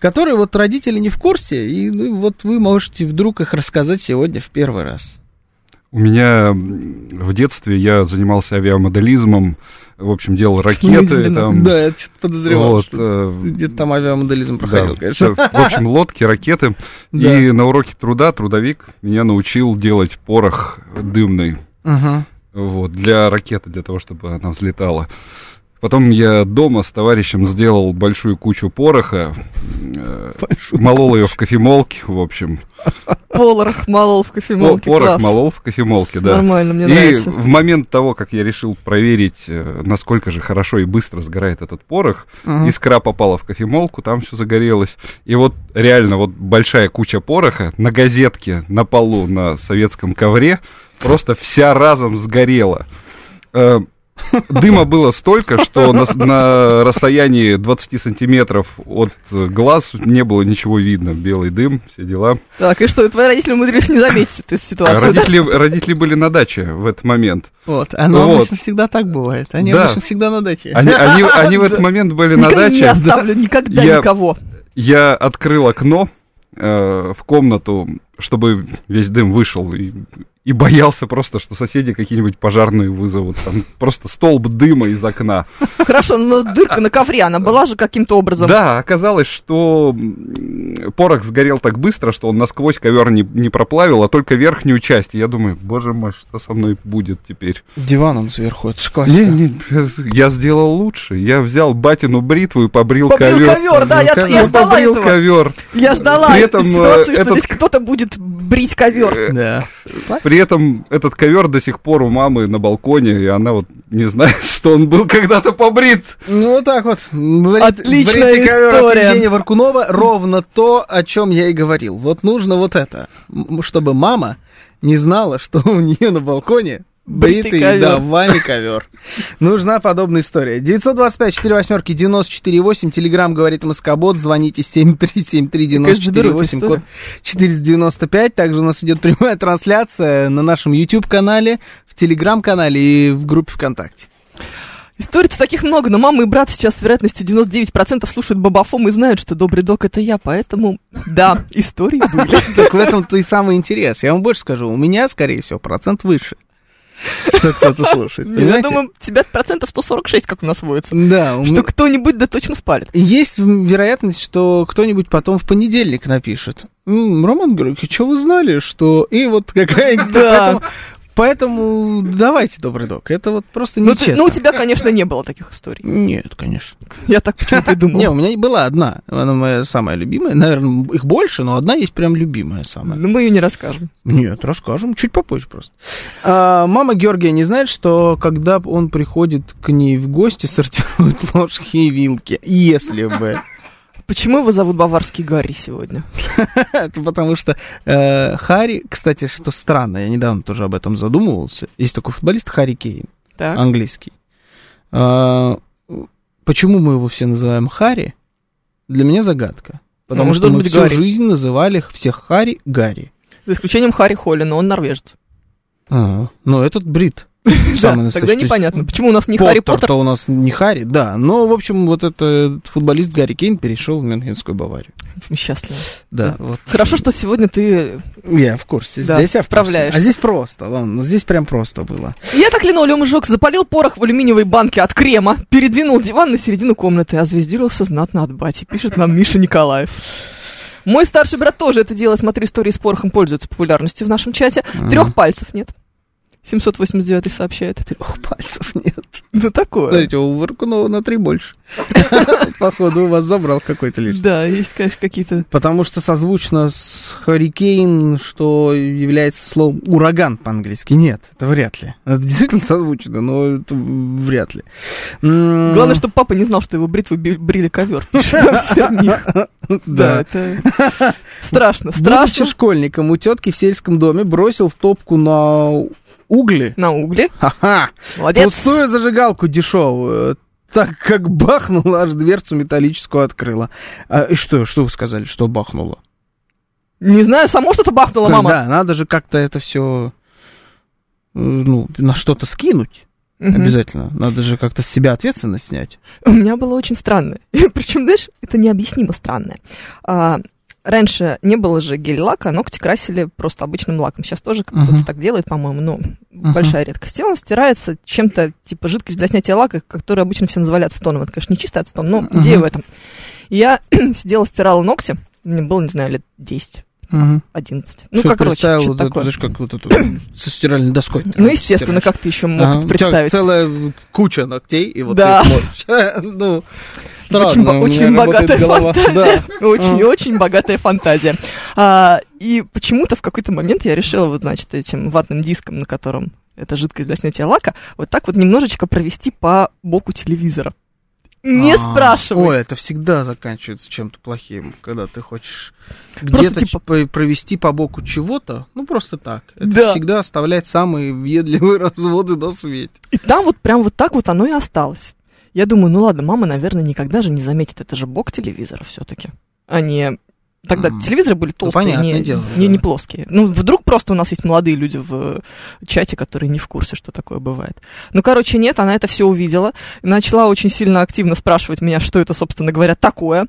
Которые вот родители не в курсе, и ну, вот вы можете вдруг их рассказать сегодня в первый раз. У меня в детстве я занимался авиамоделизмом, в общем, делал ракеты. Там, Да, я что-то подозревал, вот, что э, где-то там авиамоделизм проходил, да, конечно. В общем, лодки, ракеты. (laughs) Да. И на уроке труда трудовик меня научил делать порох дымный. Ага. Вот, для ракеты, для того, чтобы она взлетала. Потом я дома с товарищем сделал большую кучу пороха, э, Большую молол ее в кофемолке, в общем. Порох молол в кофемолке. Порох Класс. молол в кофемолке, да. Нормально, мне и нравится. в момент того, как я решил проверить, э, насколько же хорошо и быстро сгорает этот порох, Ага. искра попала в кофемолку, там все загорелось. И вот реально вот большая куча пороха на газетке на полу на советском ковре просто вся разом сгорела. Дыма было столько, что на, на расстоянии 20 сантиметров от глаз не было ничего видно. Белый дым, все дела. Так, и что, твои родители умудрились не заметить эту ситуацию, да? родители, родители были на даче в этот момент. Вот, оно Вот. обычно всегда так бывает. Они Да. обычно всегда на даче. Они, они, они в этот момент были на Никогда не даче. оставлю никогда Я- никого. Я открыл окно, э, в комнату, чтобы весь дым вышел, и, и боялся просто, что соседи какие-нибудь пожарные вызовут. Там просто столб дыма из окна. Хорошо, но дырка на ковре, она была же каким-то образом. Да, оказалось, что порох сгорел так быстро, что он насквозь ковер не, не проплавил, а только верхнюю часть. И я думаю, боже мой, что со мной будет теперь? Диваном сверху, это ж классика. Не, не, я сделал лучше. Я взял батину бритву и побрил, Побрил ковер. ковер, да, я, ковер. я ждала побрил этого. ковер. Я ждала При этом, ситуации, э, что этот- здесь кто-то будет брить ковер. Да. При этом этот ковер до сих пор у мамы на балконе, и она вот не знает, (laughs) что он был когда-то побрит. Ну, вот так вот. Брит- Отличная бритый ковер от история. Евгения Варкунова ровно то, о чем я и говорил. Вот нужно вот это, чтобы мама не знала, что у нее на балконе Бритый бритый, ковер. да, вами ковер. (laughs) Нужна подобная история. 925 4 восьмерки 94 8. Телеграмм говорит Москобот. Звоните 7373 Конечно, заберу 94 эту 8. Код 495. Также у нас идет прямая трансляция на нашем YouTube-канале, в Телеграм-канале и в группе ВКонтакте. Историй-то таких много, но мама и брат сейчас с вероятностью 99% слушают Бабафом и знают, что добрый док это я, поэтому да, истории были. Так в этом-то и самый интерес. Я вам больше скажу, у меня, скорее всего, процент выше. Что кто-то слушает. Я понимаете? думаю, тебя процентов 146, как у нас водится. Да, Что кто-нибудь да точно спалит. есть вероятность, что кто-нибудь потом в понедельник напишет. «М, Роман Георгиевич, что вы знали, что... И вот какая-нибудь... Да. Поэтому, давайте, добрый док, это вот просто Ну, ты- нечестно. ну, у тебя, конечно, не было таких историй. Нет, конечно. Я так почему-то и думала. Не, у меня была одна. Она моя самая любимая. Наверное, их больше, но одна есть прям любимая самая. Но мы ее не расскажем. Нет, расскажем, чуть попозже просто. А, мама Георгия не знает, что когда он приходит к ней в гости, сортирует (laughs) ложки и вилки. Если бы. Почему его зовут Баварский Гарри сегодня? (laughs) Это потому что э, Харри, кстати, что странно, я недавно тоже об этом задумывался. Есть такой футболист Харри Кейн, Так. английский. А, почему мы его все называем Харри? Для меня загадка. Потому Ну, что мы быть всю Гарри. жизнь называли всех Харри Гарри. За исключением Харри Холли, но он норвежец. А, ну, этот брит. (laughs) Да, тогда. То непонятно, почему у нас не Харри Поттер. Поттер-то у нас не Харри, да. Но, в общем, вот этот футболист Гарри Кейн перешел в Мюнхенскую Баварию. Счастливо. Да. Хорошо, что сегодня ты... Я в курсе. Здесь я справляешься. А здесь просто, ладно, здесь прям просто было. Я так линолеум сжег, запалил порох в алюминиевой банке от крема, передвинул диван на середину комнаты, озвездился знатно от бати, пишет нам Миша Николаев. Мой старший брат тоже это дело, смотрю, истории с порохом пользуются популярностью в нашем чате. Трех пальцев нет. 789 сообщает. Трех пальцев нет. Ну такое. Смотрите, у Варкунова на три больше. (laughs) Походу, у вас забрал какой-то лишний. Да, есть, конечно, какие-то... Потому что созвучно с Харикейн, что является словом ураган по-английски. Нет, это вряд ли. Это действительно созвучно, но это вряд ли. Главное, чтобы папа не знал, что его бритву би- брили ковер. (laughs) Да, Да. это страшно, страшно. школьником у тетки в сельском доме бросил в топку на угли. На угле. Ха-ха! Молодец. Пустую зажигалку дешевую. Так как бахнула, аж дверцу металлическую открыла. А, и что, что вы сказали, что бахнуло? Не знаю, само что-то бахнула мама. Да, надо же как-то это все ну, на что-то скинуть. Мгм. Обязательно. Надо же как-то с себя ответственность снять. У меня было очень странно. (laughs) Причем, знаешь, это необъяснимо странное. А, раньше не было же гель-лака, ногти красили просто обычным лаком. Сейчас тоже кто-то Мгм. так делает, по-моему, но Мгм. большая редкость. И он стирается чем-то, типа жидкость для снятия лака, который обычно все называли ацетоном. Это, конечно, не чистый ацетон, но Мгм. идея в этом. Я (clears throat) сидела, стирала ногти, мне было, не знаю, лет 10, 11. Ну, Что как, короче, представил что вот это, такое. знаешь, как вот эту (coughs) со стиральной доской. Ну, естественно, как ты еще мог Ага, это представить. целая куча ногтей, и вот Да. ты. (laughs) Ну, странно, очень, богатая голова. фантазия. Да. (laughs) Очень, очень богатая фантазия. А, и почему-то в какой-то момент я решила, вот, значит, этим ватным диском, на котором эта жидкость для снятия лака, вот так вот немножечко провести по боку телевизора. Не А, спрашивай. Ой, это всегда заканчивается чем-то плохим, когда ты хочешь где-то типа- провести по боку чего-то, ну просто так. Это Да. всегда оставлять самые въедливые (laughs) разводы на свете. И там вот прям вот так вот оно и осталось. Я думаю, ну ладно, мама, наверное, никогда же не заметит, это же бок телевизора все-таки, а не... Тогда М. телевизоры были толстые, понятное не, дело, не, да. не плоские. Ну, вдруг просто у нас есть молодые люди в чате, которые не в курсе, что такое бывает. Ну, короче, нет, она это все увидела, начала очень сильно активно спрашивать меня, что это, собственно говоря, такое.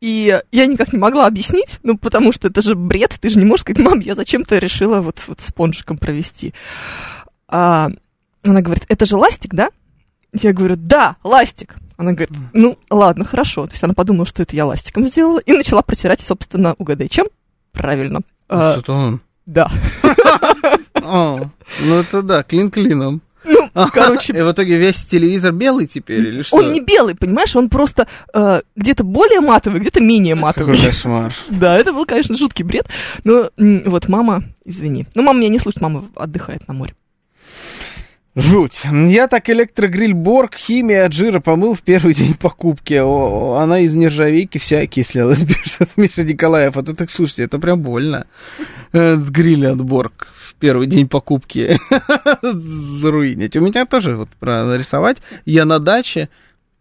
И я никак не могла объяснить, ну, потому что это же бред, ты же не можешь сказать, мам, я зачем-то решила вот, вот спонжиком провести. А, она говорит, это же ластик, да? Я говорю, да, ластик. Она говорит, ну, ладно, хорошо. То есть она подумала, что это я ластиком сделала, и начала протирать, собственно, угадай, чем? Правильно. А, Что-то он. да. (laughs) Ну это да, клин клином. Ну, короче, И в итоге весь телевизор белый теперь или что? он не белый, понимаешь, он просто э, где-то более матовый, где-то менее матовый. Какой кошмар. (laughs) Да, это был, конечно, жуткий бред. Но вот мама, извини. Ну, мама меня не слушает, мама отдыхает на море. Жуть. Я так электрогриль Борг, химия от жира помыл в первый день покупки. О, она из нержавейки вся окислилась, (laughs) пишет Миша Николаев. А то так, слушайте, это прям больно. Этот гриль от Борг в первый день покупки (laughs) заруинить. У меня тоже вот про нарисовать. Я на даче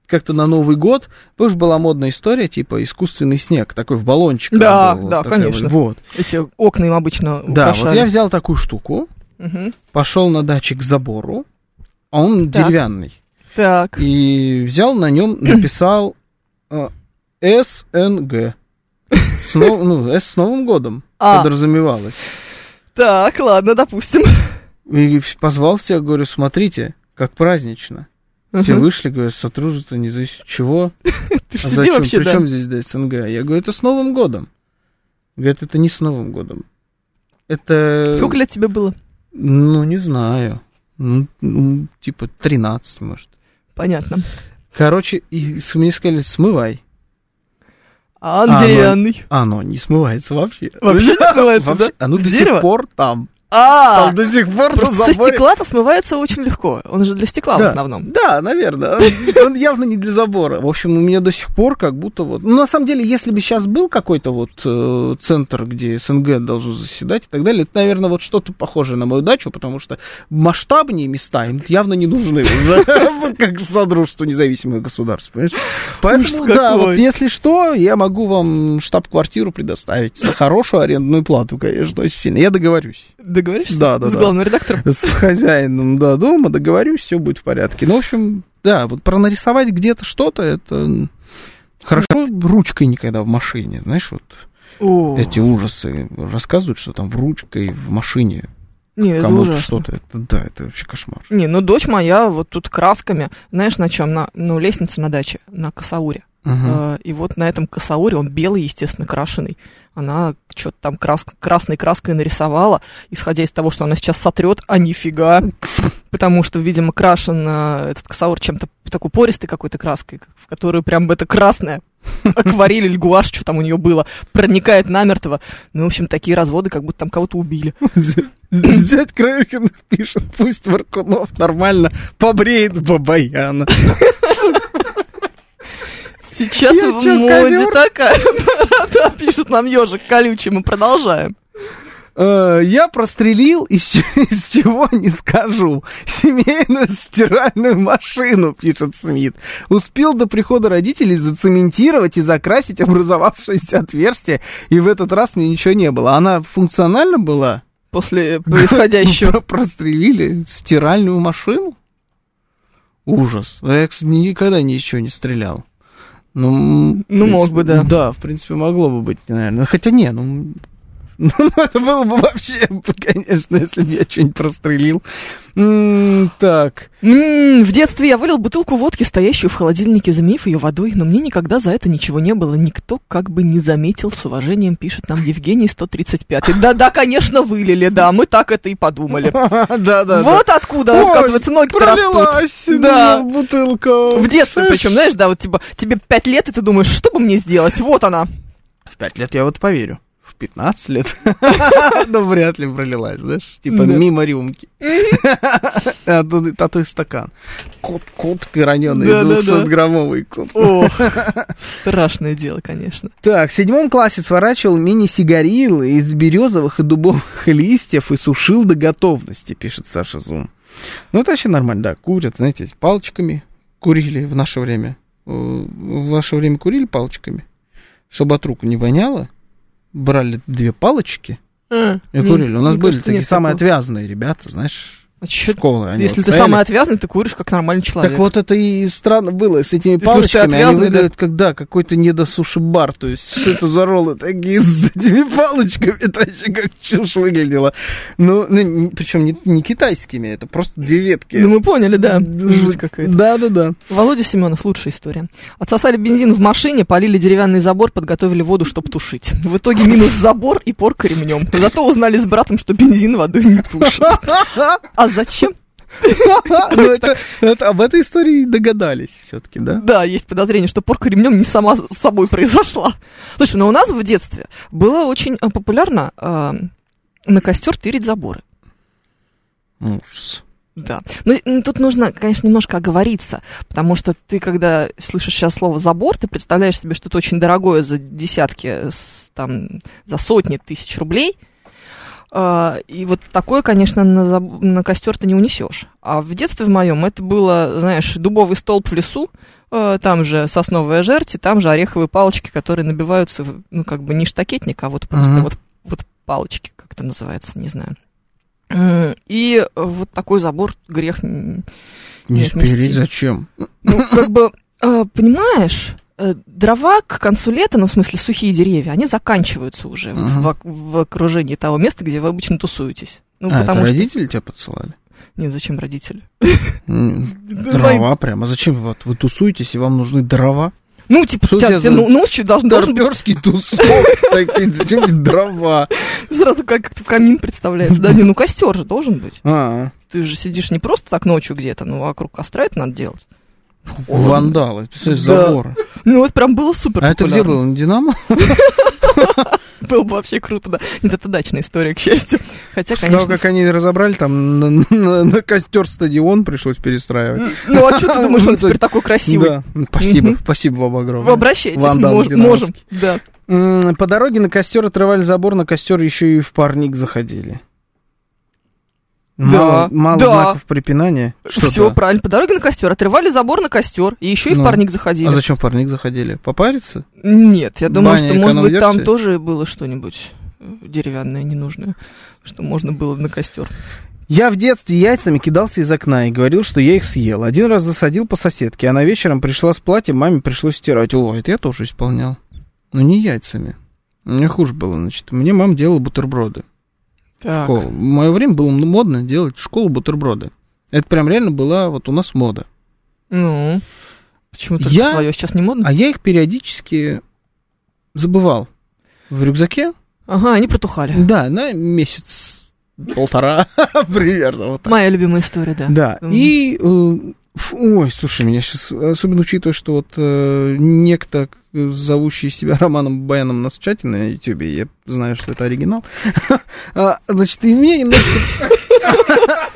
как-то на Новый год, помнишь, была модная история, типа искусственный снег, такой в баллончик. Да, был, вот да, такая конечно. Вот. Эти окна им обычно Да, вот украшали. я взял такую штуку, Мгм. пошел на даче к забору, а он Так. деревянный. Так, И взял на нем, (clears throat) написал э, СНГ. С нов- ну, С с Новым годом А. подразумевалось. так, ладно, допустим. И позвал всех, говорю, смотрите, как празднично. Все Мгм. вышли, говорят, сотрудничество не зависит. Чего? (laughs) Ты А зачем? вообще, да. Причем здесь да, СНГ? Я говорю, это с Новым годом. Говорят, это не с Новым годом. Это... Сколько лет тебе было? Ну, не знаю. Ну, ну, типа 13, может. Понятно. Короче, и мне сказали, смывай. А он А, деревянный. Оно не смывается вообще. Вообще не смывается, да? Оно до сих пор там. А, Там до сих пор просто со стекла-то смывается очень легко. Он же для стекла в Да. основном. Да, наверное. Он явно не для забора. В общем, у меня до сих пор как будто вот... Ну, на самом деле, если бы сейчас был какой-то вот э, центр, где СНГ должен заседать и так далее, это, наверное, вот что-то похожее на мою дачу, потому что масштабнее места им явно не нужны уже, (laughs) как Содружество независимых государств, понимаешь? Поэтому, да, вот если что, я могу вам штаб-квартиру предоставить за хорошую арендную плату, конечно, очень сильно. Я договорюсь. Договоришься? Да, да, С да. главным редактором? с хозяином да, дома, договорюсь, все будет в порядке. Ну, в общем, да, вот пронарисовать где-то что-то, это хорошо ручкой никогда в машине, знаешь, вот О, эти ужасы рассказывают, что там в ручкой в машине не, это ужасно. что-то, это, да, это вообще кошмар. Не, ну дочь моя вот тут красками, знаешь, на чем? На, ну, лестнице на даче, на косауре. Э, И вот на этом косауре, он белый, естественно, крашеный. Она что-то там крас- красной краской нарисовала, исходя из того, что она сейчас сотрет, а нифига. Потому что, видимо, крашен э, этот косаур чем-то такой пористой какой-то краской, в которую прям это красное акварель или гуашь, что там у нее было, проникает намертво. Ну, в общем, такие разводы, как будто там кого-то убили. Дядь Краюхин пишет, пусть Варкунов нормально побреет Бабаяна. Сейчас Я в чё, моде такая (laughs) пишет нам ежик колючий, мы продолжаем. Э, Я прострелил, из, (laughs) из чего не скажу, семейную стиральную машину, пишет Смит. Успел до прихода родителей зацементировать и закрасить образовавшееся отверстие, и в этот раз мне ничего не было. Она функциональна была? После (laughs) происходящего. Про- Прострелили стиральную машину? Ужас. Я, кстати, никогда ничего не стрелял. Ну, Ну, в мог бы, принципе, да. Да, в принципе, могло бы быть, наверное. Хотя не, ну... Ну, (laughs) это было бы вообще, конечно, если бы я что-нибудь прострелил. Так. В детстве я вылил бутылку водки, стоящую в холодильнике, заменив ее водой, но мне никогда за это ничего не было. Никто как бы не заметил, с уважением пишет нам Евгений 135. Да-да, конечно, вылили, да, мы так это и подумали. (laughs) Да, да, Вот откуда, оказывается, ноги растут. Да. бутылка. В детстве, причем, знаешь, да, вот типа, тебе пять лет, и ты думаешь, что бы мне сделать? Вот она. В пять лет я вот поверю. В 15 лет? (laughs) Ну, вряд ли пролилась, знаешь, типа мимо рюмки. (laughs) А тут стакан. Кот, кот граненый, Да, да, да. 200-граммовый кот. (laughs) Страшное дело, конечно. Так, в седьмом классе сворачивал мини-сигарилы из березовых и дубовых листьев и сушил до готовности, пишет Саша Зум. Ну, это вообще нормально, да, курят, знаете, палочками курили в наше время. Э, В ваше время курили палочками? Чтобы от рук не воняло, брали две палочки А, и курили. У нас были такие нет самые такого. отвязные ребята, знаешь, школы. Они Если вот ты стояли. самый отвязный, ты куришь как нормальный человек. Так вот это и странно было с этими палочками. Они отвязный, да? выглядят как, да, какой-то недосуши-бар. То есть, что это за роллы такие с этими палочками? Это вообще как чушь выглядело. Ну, причем не, не китайскими, это просто две ветки. Ну, мы поняли, да. Жуть какая-то. Да, да, да. Володя Семенов, лучшая история. Отсосали бензин в машине, полили деревянный забор, подготовили воду, чтобы тушить. В итоге минус забор и порка ремнем. Зато узнали с братом, что бензин водой не тушит. А (laughs) зачем? (laughs) Ну, Об этой истории догадались все-таки, да? Да, есть подозрение, что порка ремнем не сама с собой произошла. Слушай, ну у нас в детстве было очень э, популярно э, на костер тырить заборы. Ужас. Да. Ну, м, тут нужно, конечно, немножко оговориться, потому что ты, когда слышишь сейчас слово забор, ты представляешь себе что-то очень дорогое за десятки, с- там, за сотни тысяч рублей. А, И вот такое, конечно, на, на костер ты не унесешь. А в детстве в моем это было, знаешь, дубовый столб в лесу, э, там же сосновая жерть, и там же ореховые палочки, которые набиваются, ну, как бы не штакетник, а вот просто Мгм. вот, вот палочки, как это называется, не знаю. И вот такой забор грех Не не стиль. зачем? ну, как бы, э, понимаешь, дрова к концу лета, ну, в смысле, сухие деревья, они заканчиваются уже вот Мгм. в, в окружении того места, где вы обычно тусуетесь. Ну, А, это потому что... родители тебя подсылали? Нет, зачем родители? Ну, (laughs) Дрова прямо. Зачем вот вы тусуетесь, и вам нужны дрова? Ну, типа, Что у тебя, тебя ну- ночью должен, должен быть Торперский тусок. Зачем тебе дрова? (laughs) сразу как- как-то камин представляется. Да, не, ну костер же должен быть. (laughs) А, Ты же сидишь не просто так ночью где-то, ну, вокруг костра это надо делать. Холодно. вандалы. Представляешь, Да. забор. Ну, это прям было супер А это где было? На Динамо? (laughs) Было бы вообще круто, да. Нет, это дачная история, к счастью. Хотя, конечно... как они разобрали, там на, на- на костер стадион пришлось перестраивать. Ну, а что ты думаешь, он (laughs) теперь такой красивый? Да, спасибо, спасибо вам Вы огромное. обращайтесь, можем. Да. По дороге на костер отрывали забор, на костер еще и в парник заходили. Да, Мало, мало да. знаков препинания. Что Все правильно. По дороге на костер. Отрывали забор на костер. И еще и в Ну. парник заходили. А зачем в парник заходили? Попариться? Нет, я думаю, Баня что, может быть, там тоже было что-нибудь э, деревянное, ненужное, что можно было на костер. Я в детстве яйцами кидался из окна и говорил, что я их съел. Один раз засадил по соседке, она вечером пришла с платьем, маме пришлось стирать. О, это я тоже исполнял. Но не яйцами. Меня хуже было, значит. Мне мама делала бутерброды. Так. школу. В мое время было модно делать в школу бутерброды. Это прям реально была вот у нас мода. Ну, почему только Я- твое сейчас не модно? А я их периодически забывал в рюкзаке. Ага, они протухали. Да, на месяц полтора (laughs) примерно. Вот так. Моя любимая история, да. Да. И э, ой, слушай, меня сейчас особенно учитывая, что вот э, некто, э, зовущий себя (laughs) Романом Баяном нас в чате на Ютубе, я знаю, что это оригинал. (laughs) А, Значит, и мне немножко... (laughs)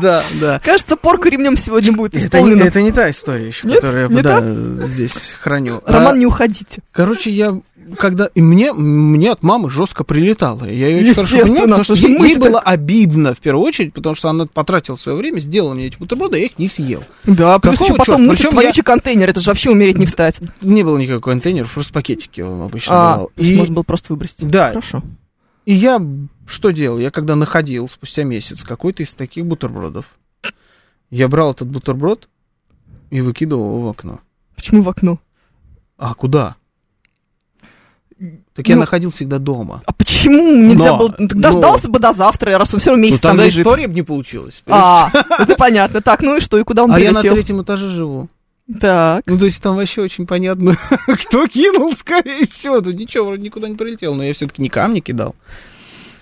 Да, да. Кажется, порка ремнем сегодня будет исполнена. это не та история еще, которую я здесь храню. А, Роман, не уходите. Короче, я когда и мне мне от мамы жестко прилетало. Я ее очень хорошо понимаю, потому что ей, ей было обидно в первую очередь, потому что она потратила свое время, сделала мне эти бутерброды, я их не съел. Да, плюс Какого еще потом мыть Причём вонючий контейнер, это же вообще умереть не встать. Не было никакого контейнера, просто пакетики он обычно А, давал. то есть И, можно было просто выбросить. Да. Хорошо. и я что делал? Я когда находил спустя месяц какой-то из таких бутербродов, я брал этот бутерброд и выкидывал его в окно. Почему в окно? А куда? Так я Ну, находил всегда дома. А почему нельзя Но, было... Ну, Тогда но- ждался бы до завтра, раз он все равно Ну, месяц там тогда лежит. история бы не получилась. А, (laughs) это понятно. Так, ну и что, и куда он А я на прилетел? третьем этаже живу. Так. Ну, то есть там вообще очень понятно, (laughs) кто кинул, скорее всего. Тут ничего вроде никуда не прилетело, но я все-таки не камни кидал.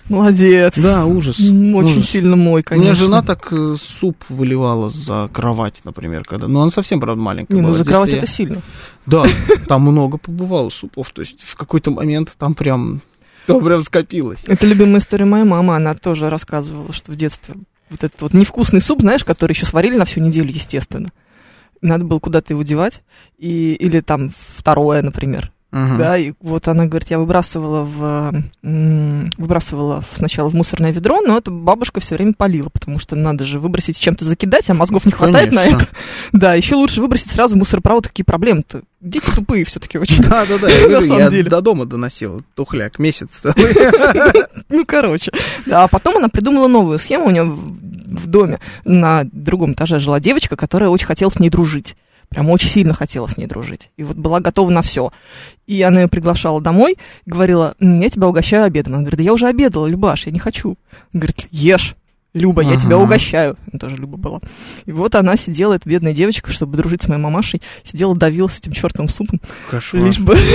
Молодец. Да, ужас. Очень ужас. сильно мой, У конечно. меня жена так э, суп выливала за кровать, например, когда... Ну, она совсем, правда, маленькая Не, ну была. за Здесь-то кровать я- это сильно. Да, (laughs) там много побывало супов. То есть в какой-то момент там прям... Там прям скопилось. Это любимая история моей мамы. Она тоже рассказывала, что в детстве вот этот вот невкусный суп, знаешь, который еще сварили на всю неделю, естественно. Надо было куда-то его девать. И, или там второе, например. Мгм. Да, и вот она говорит, я выбрасывала в выбрасывала сначала в мусорное ведро, но это бабушка все время полила, потому что надо же выбросить чем-то закидать, а мозгов не хватает на Конечно. это. (laughs) Да, еще лучше выбросить сразу в мусоропровод. Какие проблемы-то? Дети тупые все-таки очень. (laughs) Да, да, да, я, (laughs) На говорю, я деле. до дома доносил тухляк месяц. Ну, короче. Да, а потом она придумала новую схему. У нее в доме на другом этаже жила девочка, которая очень хотела с ней дружить. Прям очень сильно хотела с ней дружить. И вот была готова на все. И она ее приглашала домой, и говорила, «М, я тебя угощаю обедом. Она говорит, да я уже обедала, Любаш, я не хочу. Она говорит, ешь. Люба, я тебя угощаю. Тоже Люба была. И вот она сидела, эта бедная девочка, чтобы дружить с моей мамашей, сидела, давила с этим чертовым супом. Кошмар. Лишь бы... (laughs)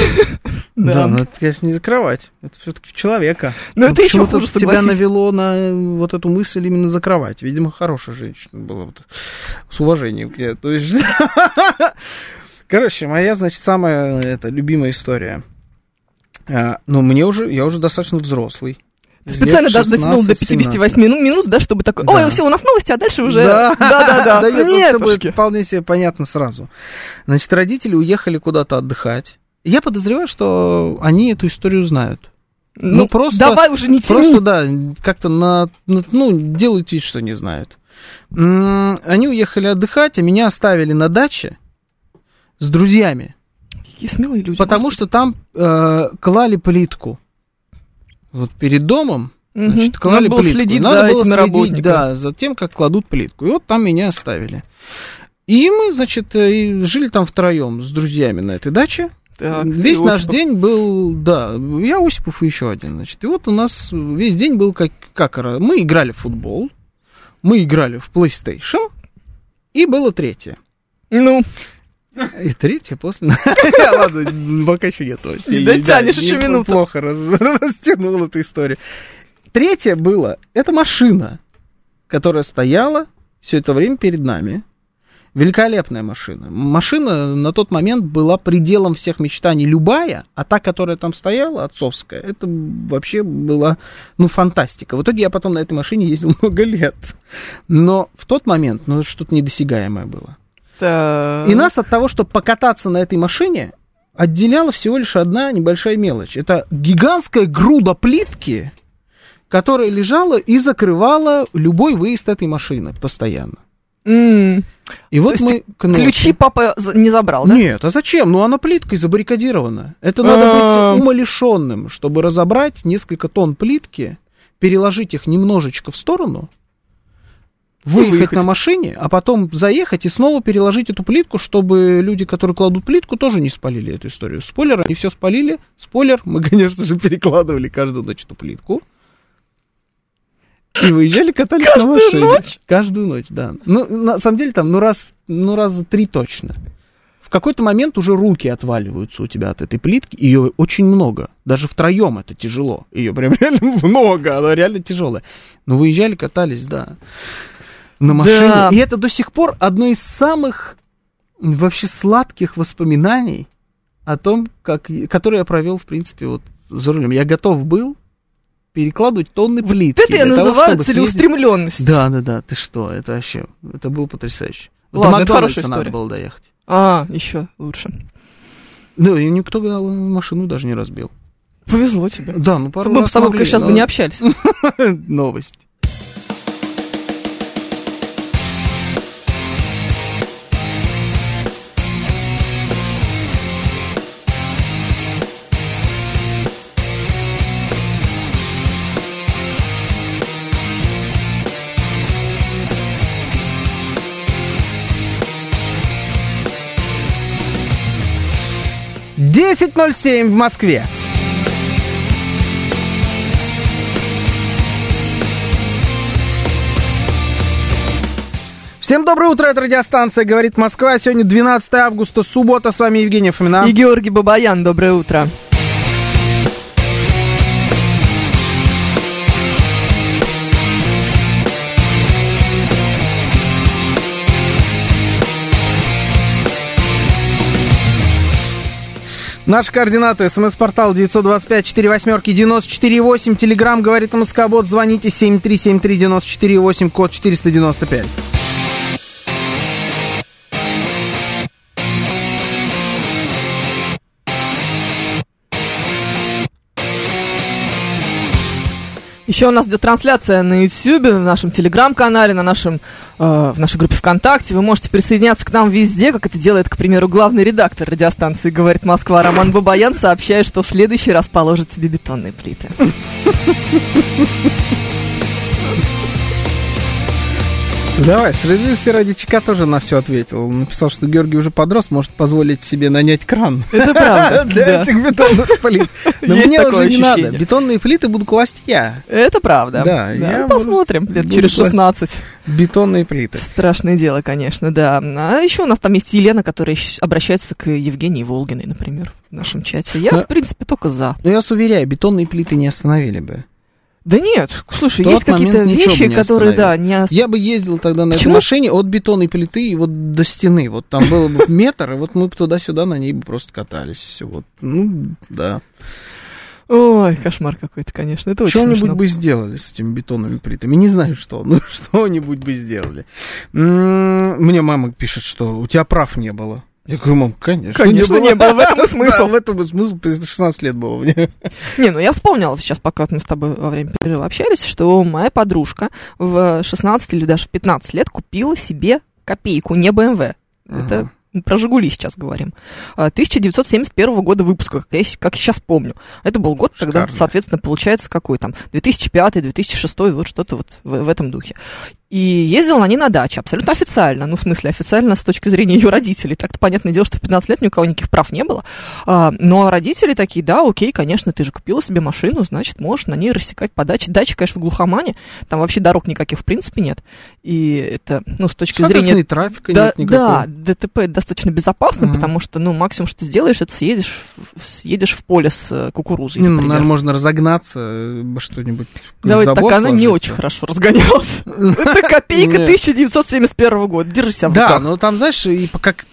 Да, но это, конечно, не закрывать. Это все-таки в человека. Ну, это еще почему-то хуже, тебя навело на э, вот эту мысль именно закрывать. Видимо, хорошая женщина была. с уважением к ней. То есть... (laughs) Короче, моя, значит, самая это, любимая история. А, Ну, мне уже, я уже достаточно взрослый. Специально даже дотянул до 16-17. 58 минут, минут, да, чтобы такой, ой, Да. все, у нас новости, а дальше уже... Да, (laughs) Да-да-да. Да нет, Нет, будет вполне себе понятно сразу. Значит, родители уехали куда-то отдыхать. Я подозреваю, что они эту историю знают. Ну, Ну, просто- давай уже не тяни. Просто, да, как-то на, на- ну, делают вид, что не знают. Они уехали отдыхать, а меня оставили на даче с друзьями, Какие смелые люди. потому что там э, клали плитку. Вот перед домом, значит, клали Надо было плитку. следить Надо за было этими следить, работниками. Да, за тем, как кладут плитку. И вот там меня оставили. И мы, значит, э, жили там втроем с друзьями на этой даче. Так, весь наш Осипов. день был, да, я Осипов и еще один, значит. И вот у нас весь день был как, как мы играли в футбол, мы играли в PlayStation, и было третье. Ну, И третье после... (laughs) Ладно, пока еще нет не- еще не минуту. Плохо (laughs) растянул эту историю. Третье было, это машина, которая стояла все это время перед нами. Великолепная машина. Машина на тот момент была пределом всех мечтаний любая, а та, которая там стояла, отцовская, это вообще была, ну, фантастика. В итоге я потом на этой машине ездил (laughs) много лет. Но в тот момент, ну, что-то недосягаемое было. Так. И нас от того, чтобы покататься на этой машине, отделяла всего лишь одна небольшая мелочь. Это гигантская груда плитки, которая лежала и закрывала любой выезд этой машины постоянно. М, И вот мы к ночи- Ключи папа не забрал, да? Нет, а зачем? Ну, она плиткой забаррикадирована. Это надо А. быть умалишенным, чтобы разобрать несколько тонн плитки, переложить их немножечко в сторону, выехать, выехать. на машине, а потом заехать и снова переложить эту плитку, чтобы люди, которые кладут плитку, тоже не спалили эту историю. Спойлер, они все спалили. Спойлер, мы, конечно же, перекладывали каждую ночь эту плитку. И выезжали, катались на машине. Каждую ночь, да. Ну, на самом деле, там, ну, раз, ну, раза три точно. В какой-то момент уже руки отваливаются у тебя от этой плитки. Ее очень много. Даже втроем это тяжело. Ее прям (laughs) реально много. Она реально тяжелая. Но выезжали, катались, да. На машине. Да. И это до сих пор одно из самых вообще сладких воспоминаний о том, как, которые я провел, в принципе, вот за рулем. Я готов был перекладывать тонны плитки. Это я того, называю съездить- целеустремленность. Да, да, да, ты что, это вообще, это было потрясающе. До Ладно, это Макдональдса хорошая надо было доехать. А, еще лучше. Ну, и никто машину даже не разбил. Повезло тебе. Да, ну пару Мы раз с тобой, могли, конечно, сейчас но- бы не общались. (laughs) Новость. Десять ноль семь в Москве. Всем доброе утро, это радиостанция «Говорит Москва». Сегодня 12 августа, суббота. С вами Евгений Фомина. И Георгий Бабаян, доброе утро. Наши координаты. СМС-портал 925-48-94-8. Телеграмм «Говорит Москобот». Звоните 7373-94-8, код 495. Еще у нас идет трансляция на YouTube, в нашем телеграм-канале, на нашем, э, в нашей группе ВКонтакте. Вы можете присоединяться к нам везде, как это делает, к примеру, главный редактор радиостанции «Говорит Москва» Роман Бабаян, сообщает, что в следующий раз положит себе бетонные плиты. Давай, справедливости ради ЧК тоже на все ответил. Он написал, что Георгий уже подрос, может позволить себе нанять кран. Это правда. (laughs) Для да. этих бетонных плит. Но мне уже не надо. Бетонные плиты буду класть я. Это правда. Да, ну, посмотрим лет через класть. 16. Бетонные плиты. Страшное дело, конечно, да. А еще у нас там есть Елена, которая обращается к Евгении Волгиной, например, в нашем чате. Я, в принципе, только за. Но я вас уверяю, бетонные плиты не остановили бы. Да нет, слушай, тот есть какие-то вещи, которые, да, не... ос- Я бы ездил тогда на этой Почему? машине от бетонной плиты и вот до стены. Вот там было бы метр, и вот мы бы туда-сюда на ней бы просто катались. Все вот. Ну, да. Ой, кошмар какой-то, конечно, это очень Что-нибудь бы сделали с этими бетонными плитами. Не знаю что, ну (laughs) что-нибудь бы сделали. Мне мама пишет, что у тебя прав не было. Я говорю, мам, конечно, Конечно, не было, в этом (laughs) и Да, смысл. в этом смысл, это 16 лет было мне. (laughs) Не, ну я вспомнила сейчас, пока мы с тобой во время перерыва общались, что моя подружка в 16 или даже в 15 лет купила себе копейку, не БМВ. Это Ага. мы про «Жигули» сейчас говорим. А, 1971 года выпуска, как я, как я сейчас помню. Это был год, когда, Шикарно. соответственно, получается какой там, 2005, 2006, вот что-то вот в, в этом духе. И ездила на ней на даче, абсолютно официально, ну, в смысле, официально с точки зрения ее родителей. Так-то, понятное дело, что в 15 лет ни у кого никаких прав не было. А, но родители такие, да, окей, конечно, ты же купила себе машину, значит, можешь на ней рассекать по даче. Дача, конечно, в глухомане, там вообще дорог никаких в принципе нет. И это, ну, с точки Соответственно, зрения трафика да, нет никакого. да, ДТП достаточно безопасно, Мгм. потому что, ну, максимум, что ты сделаешь, это съедешь, съедешь в поле с э, кукурузой, Не, ну, например. наверное, можно разогнаться, э, что-нибудь Давай так, она не очень хорошо разгонялась. (laughs) Копейка Нет. 1971 года. Держи себя в Да, руках. но там, знаешь, и как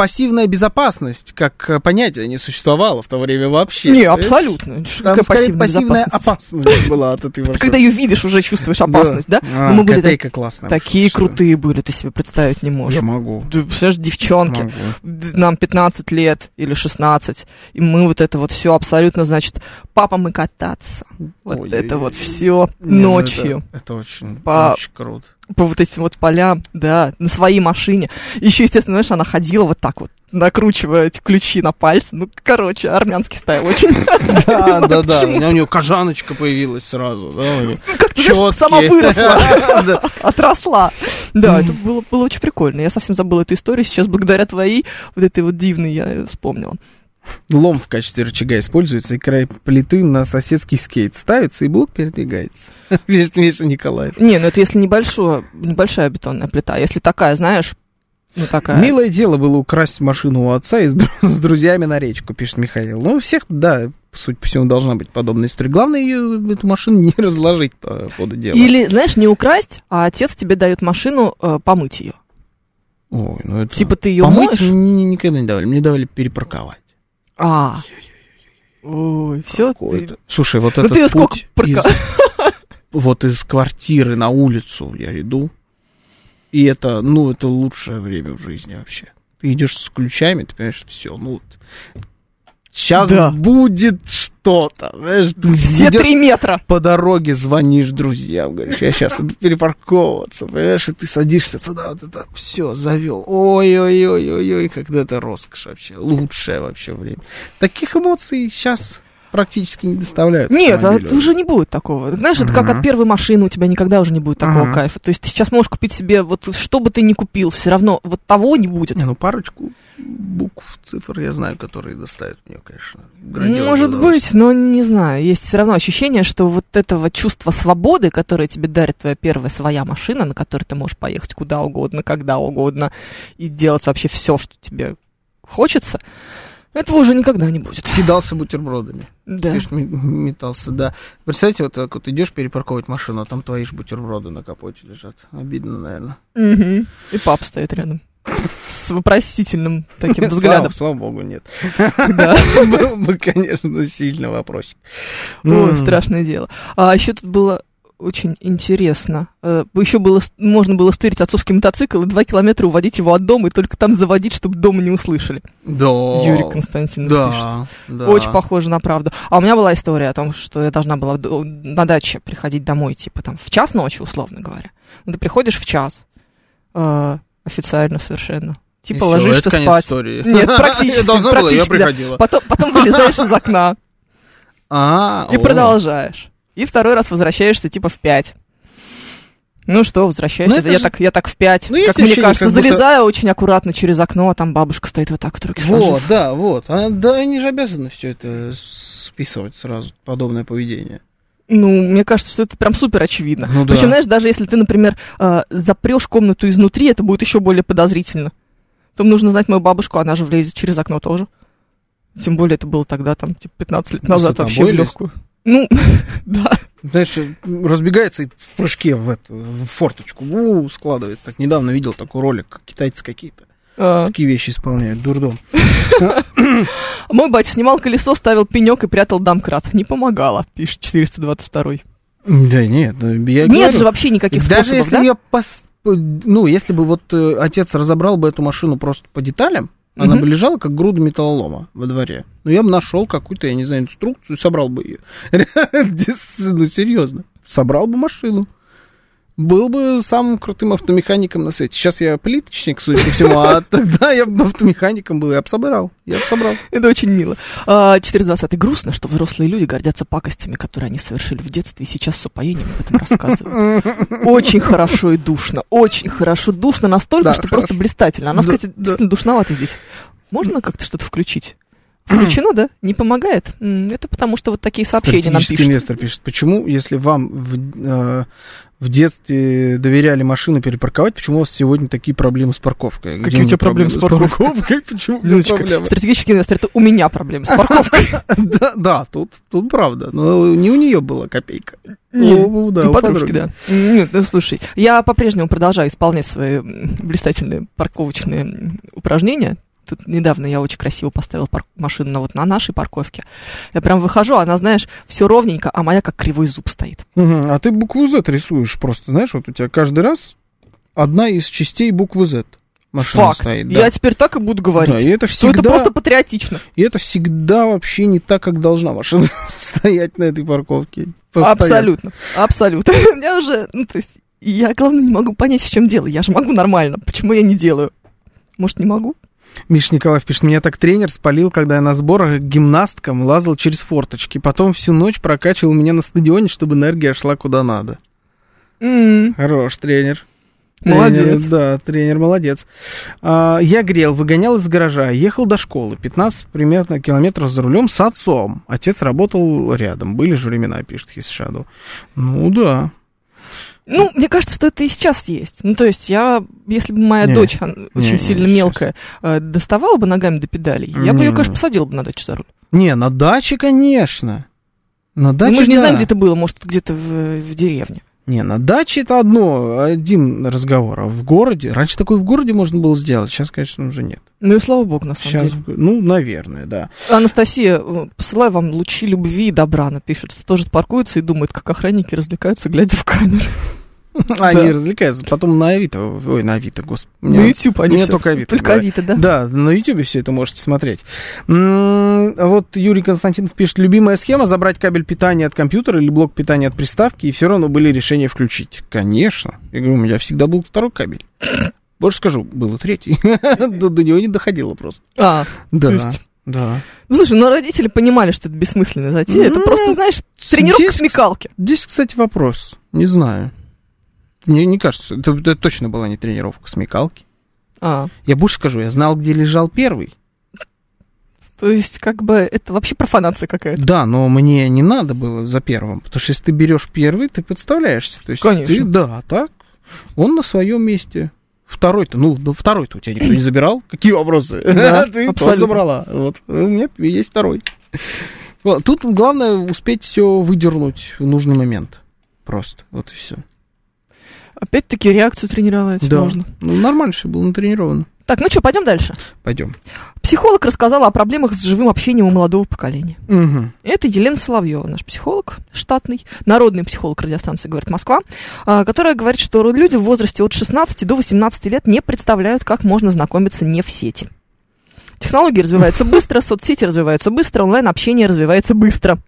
пассивная безопасность, как э, понятие не существовало в то время вообще. Не, абсолютно. Там Какая пассивная пассивная опасность была от этой (laughs) Ты когда ее видишь, уже чувствуешь опасность, да? А, Ну, мы были классная. Такие крутые были, ты себе представить не можешь. Я могу. Да, Представляешь, девчонки, могу. нам 15 лет или 16, и мы вот это вот все абсолютно, значит, папа, мы кататься. Вот Ой, это вот все ну ночью. Это, это очень, По- очень круто. По вот этим вот полям, да, на своей машине. Еще, естественно, знаешь, она ходила вот так вот, накручивая эти ключи на пальцы. Ну, короче, армянский стайл очень. (laughs) Да, (laughs) да, да. У нее кожаночка появилась сразу. (laughs) знаешь, чёткие. сама выросла, отросла. Да, это было очень прикольно. Я совсем забыла эту историю. Сейчас, благодаря твоей вот этой вот дивной, я вспомнила. Лом в качестве рычага используется, и край плиты на соседский скейт ставится, и блок передвигается. (laughs) Видишь, Миша Николаев. Не, ну это если небольшое, небольшая бетонная плита. Если такая, знаешь, ну такая... Милое дело было украсть машину у отца и с, (laughs) с друзьями на речку, пишет Михаил. Ну, у всех, да, суть по всему, должна быть подобная история. Главное, ее, эту машину не (laughs) разложить по ходу дела. Или, знаешь, не украсть, а отец тебе дает машину э, помыть ее. Ой, ну это... Типа ты ее Помыть моешь? мне ни- никогда не давали. Мне давали перепарковать. А. Ой, все. Какое-то. Слушай, вот Ну этот ты сколько путь из- вот из квартиры на улицу я иду, и это, ну, это лучшее время в жизни вообще. Ты идешь с ключами, ты понимаешь, все, ну, вот, сейчас Да. будет что-то, Все идёшь три метра. по дороге, звонишь друзьям, говоришь, я сейчас иду перепарковываться, понимаешь, и ты садишься туда, вот это все, завел, ой-ой-ой-ой-ой, когда это роскошь вообще, лучшее вообще время. Таких эмоций сейчас практически не доставляют. Нет, а это уже не будет такого. Знаешь, это как от первой машины у тебя никогда уже не будет такого Ага. кайфа. То есть ты сейчас можешь купить себе, вот что бы ты ни купил, все равно вот того не будет. Не, ну парочку букв, цифр я знаю, которые доставят мне, конечно. Может быть, но не знаю. Есть все равно ощущение, что вот этого чувства свободы, которое тебе дарит твоя первая своя машина, на которой ты можешь поехать куда угодно, когда угодно, и делать вообще все, что тебе хочется, этого уже никогда не будет. Кидался бутербродами. Да. Пишет, ме- метался, да. Представьте, вот так вот идешь перепарковывать машину, а там твои же бутерброды на капоте лежат. Обидно, наверное. Мгм. И папа стоит рядом. С вопросительным таким Слава, взглядом. слава богу, нет. Да. Был бы, конечно, сильно вопросик. Ой, страшное дело. А еще тут было очень интересно. Еще было, можно было стырить отцовский мотоцикл и два километра уводить его от дома и только там заводить, чтобы дома не услышали. Да. Юрий Константинов пишет. Да, да. Очень похоже на правду. А у меня была история о том, что я должна была на даче приходить домой, типа там в час ночи, условно говоря. Ну, ты приходишь в час, э, официально совершенно. Типа всё, ложишься спать. истории. Нет, (laughs) практически, Должно было, я да. приходила. Потом, вылезаешь из окна (laughs) А, и продолжаешь. И второй раз возвращаешься типа в пять. Ну что, возвращайся. Ну, я, же- так, я так в пять. Ну, как мне кажется, как будто- залезаю очень аккуратно через окно, а там бабушка стоит вот так, руки Вот, сложив. да, вот. А, да, они же обязаны все это списывать сразу, подобное поведение. Ну, мне кажется, что это прям супер очевидно. Ну да. Причем, знаешь, даже если ты, например, э, запрешь комнату изнутри, это будет еще более подозрительно. Там нужно знать мою бабушку, она же влезет через окно тоже. Тем более это было тогда, там, типа, 15 лет назад Высота вообще в легкую. Ну, (laughs) да. Знаешь, разбегается и в прыжке в эту в форточку у, складывается. Так недавно видел такой ролик, китайцы какие-то А, такие вещи исполняют, дурдом. (laughs) Мой батя снимал колесо, ставил пенек и прятал домкрат. Не помогало, пишет 422 Да нет, я Нет говорю, же вообще никаких Даже способов, если да? я пос- ну, если бы вот э, отец разобрал бы эту машину просто по деталям, она Мгм. бы лежала как груда металлолома во дворе. Ну, я бы нашел какую-то, я не знаю, инструкцию собрал бы ее. (laughs) Ну, серьезно. Собрал бы машину. Был бы самым крутым автомехаником на свете. Сейчас я плиточник, судя по всему, а (laughs) тогда я бы автомехаником был, я бы собрал. Я бы собрал. Это очень мило. А, 420. Грустно, что взрослые люди гордятся пакостями, которые они совершили в детстве, и сейчас с упоением об этом рассказывают. Очень хорошо и душно. Очень хорошо душно настолько, что просто блистательно. Она, кстати, действительно душновато здесь. Можно как-то что-то включить? Включено, да? Не помогает? Это потому, что вот такие сообщения нам пишут. инвестор пишет, почему, если вам в, э, в детстве доверяли машины перепарковать, почему у вас сегодня такие проблемы с парковкой? Где Какие у тебя проблемы с парковкой? (laughs) Почему проблемы? Стратегический инвестор, это у меня проблемы с парковкой. (laughs) Да, да, тут, тут правда. Но не у нее была копейка. Не, У- да, у подружки, подруги. да. Нет, ну слушай, я по-прежнему продолжаю исполнять свои блистательные парковочные упражнения. Тут недавно я очень красиво поставила пар- машину на, вот на нашей парковке. Я прям выхожу, она, знаешь, все ровненько, а моя как кривой зуб стоит. Мгм, А ты букву Z рисуешь просто, знаешь, вот у тебя каждый раз одна из частей буквы Z машина Факт. стоит. да. Я теперь так и буду говорить. Да, и это что это всегда- просто патриотично. И это всегда вообще не так, как должна машина (laughs) стоять на этой парковке. Постоянно. Абсолютно. Абсолютно. (laughs) У меня уже, ну, то есть, я, главное, не могу понять, в чем дело. Я же могу нормально. Почему я не делаю? Может, не могу? Миша Николаев пишет, меня так тренер спалил, когда я на сборах гимнасткам лазал через форточки. Потом всю ночь прокачивал меня на стадионе, чтобы энергия шла куда надо. М, Хорош тренер. Молодец. Тренер, да, тренер молодец. А, я грел, выгонял из гаража, ехал до школы, 15 примерно километров за рулем с отцом. Отец работал рядом. Были же времена, пишет Хисшаду. Ну да. Ну, мне кажется, что это и сейчас есть. Ну, то есть я, если бы моя Не, дочь она очень не, сильно не, мелкая, э, доставала бы ногами до педалей, я бы ее, Не. конечно, посадила бы на дачу за руль. Не, на даче, конечно. На Но даче, Ну, мы же не да. знаем, где это было, может, где-то в, в деревне. Не, на даче это одно, один разговор. А в городе, раньше такое в городе можно было сделать, сейчас, конечно, уже нет. Ну и слава богу, на самом Сейчас, деле. ну, наверное, да. Анастасия, э, посылаю вам лучи любви и добра, она пишет, что тоже паркуется и думает, как охранники развлекаются, глядя в камеру. (laughs) Они развлекаются. Потом на Авито, ой, на Авито, господи. На YouTube они всё- только Авито, Только да. Авито, да? Да, на Ютубе все это можете смотреть. Вот Юрий Константинов пишет, любимая схема забрать кабель питания от компьютера или блок питания от приставки, и все равно были решения включить. Конечно. Я говорю, у меня всегда был второй кабель. (laughs) Больше скажу, был и третий. (laughs) До до него не доходило просто. А, Да, есть- да. ну, слушай, ну родители понимали, что это бессмысленная затея. Это Ну, просто, знаешь, тренировка здесь- смекалки. Здесь, кстати, вопрос. Не знаю. Мне не кажется, это, это точно была не тренировка смекалки. А, Я больше скажу, я знал, где лежал первый. то есть, как бы, это вообще профанация какая-то. Да, но мне не надо было за первым. Потому что если ты берешь первый, ты подставляешься. То есть Конечно. Ты, да, так. Он на своем месте. Второй-то, ну, второй-то у тебя никто не забирал. Какие вопросы? (laughs) Да, (laughs) ты абсолютно. забрала. Вот, у меня есть второй. Тут главное успеть все выдернуть в нужный момент. Просто. Вот и все. Опять-таки реакцию тренировать Да. можно. Ну, нормально все было натренировано. Так, ну что, пойдем дальше. Пойдем. Психолог рассказала о проблемах с живым общением у молодого поколения. Угу. Это Елена Соловьева, наш психолог штатный, народный психолог радиостанции «Говорит Москва», а, которая говорит, что люди в возрасте от 16 до 18 лет не представляют, как можно знакомиться не в сети. Технологии развиваются быстро, соцсети развиваются быстро, онлайн-общение развивается быстро.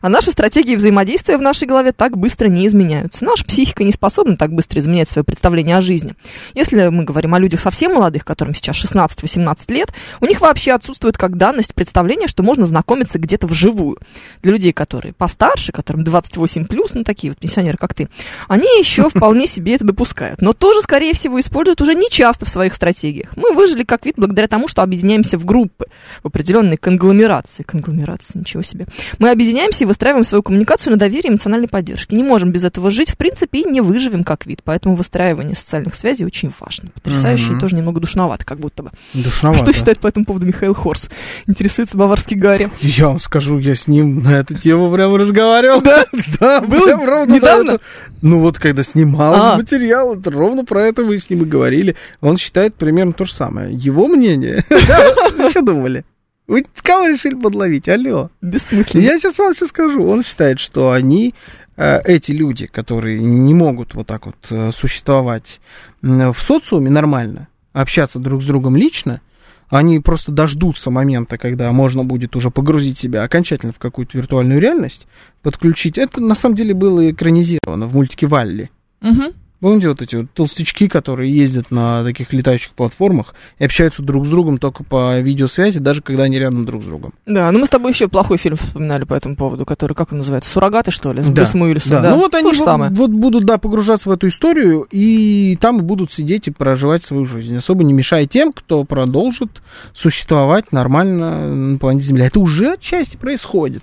А наши стратегии взаимодействия в нашей голове так быстро не изменяются. Наша психика не способна так быстро изменять свое представление о жизни. Если мы говорим о людях совсем молодых, которым сейчас 16-18 лет, у них вообще отсутствует как данность представление, что можно знакомиться где-то вживую. Для людей, которые постарше, которым 28+, ну такие вот пенсионеры, как ты, они еще (laughs) вполне себе это допускают. Но тоже, скорее всего, используют уже не часто в своих стратегиях. Мы выжили как вид благодаря тому, что объединяемся в группы, в определенные конгломерации. Конгломерации, ничего себе. Мы объединяемся и выстраиваем свою коммуникацию на доверии и эмоциональной поддержке. Не можем без этого жить, в принципе, и не выживем как вид. Поэтому выстраивание социальных связей очень важно. Потрясающе Мгм. и тоже немного душновато, как будто бы. Душновато. что считает по этому поводу Михаил Хорс? Интересуется баварский Гарри. Я вам скажу, я с ним на эту тему прям разговаривал. Да? (laughs) Да, Было недавно? Ну вот, когда снимал А. материал, ровно про это мы с ним и говорили. Он считает примерно то же самое. Его мнение. (laughs) Вы что думали? Вы кого решили подловить? Алло. Бессмысленно. Я сейчас вам все скажу. Он считает, что они, э, эти люди, которые не могут вот так вот э, существовать в социуме нормально, общаться друг с другом лично, они просто дождутся момента, когда можно будет уже погрузить себя окончательно в какую-то виртуальную реальность, подключить. Это на самом деле было экранизировано в мультике Валли. Мгм. Помните вот эти вот толстячки, которые ездят на таких летающих платформах и общаются друг с другом только по видеосвязи, даже когда они рядом друг с другом? Да, ну мы с тобой еще плохой фильм вспоминали по этому поводу, который, как он называется, «Суррогаты», что ли, с Да, Брюсом Уиллисом. Да, Да, ну вот они то вот, самое. вот будут, да, погружаться в эту историю, и там будут сидеть и проживать свою жизнь, особо не мешая тем, кто продолжит существовать нормально на планете Земля. Это уже отчасти происходит.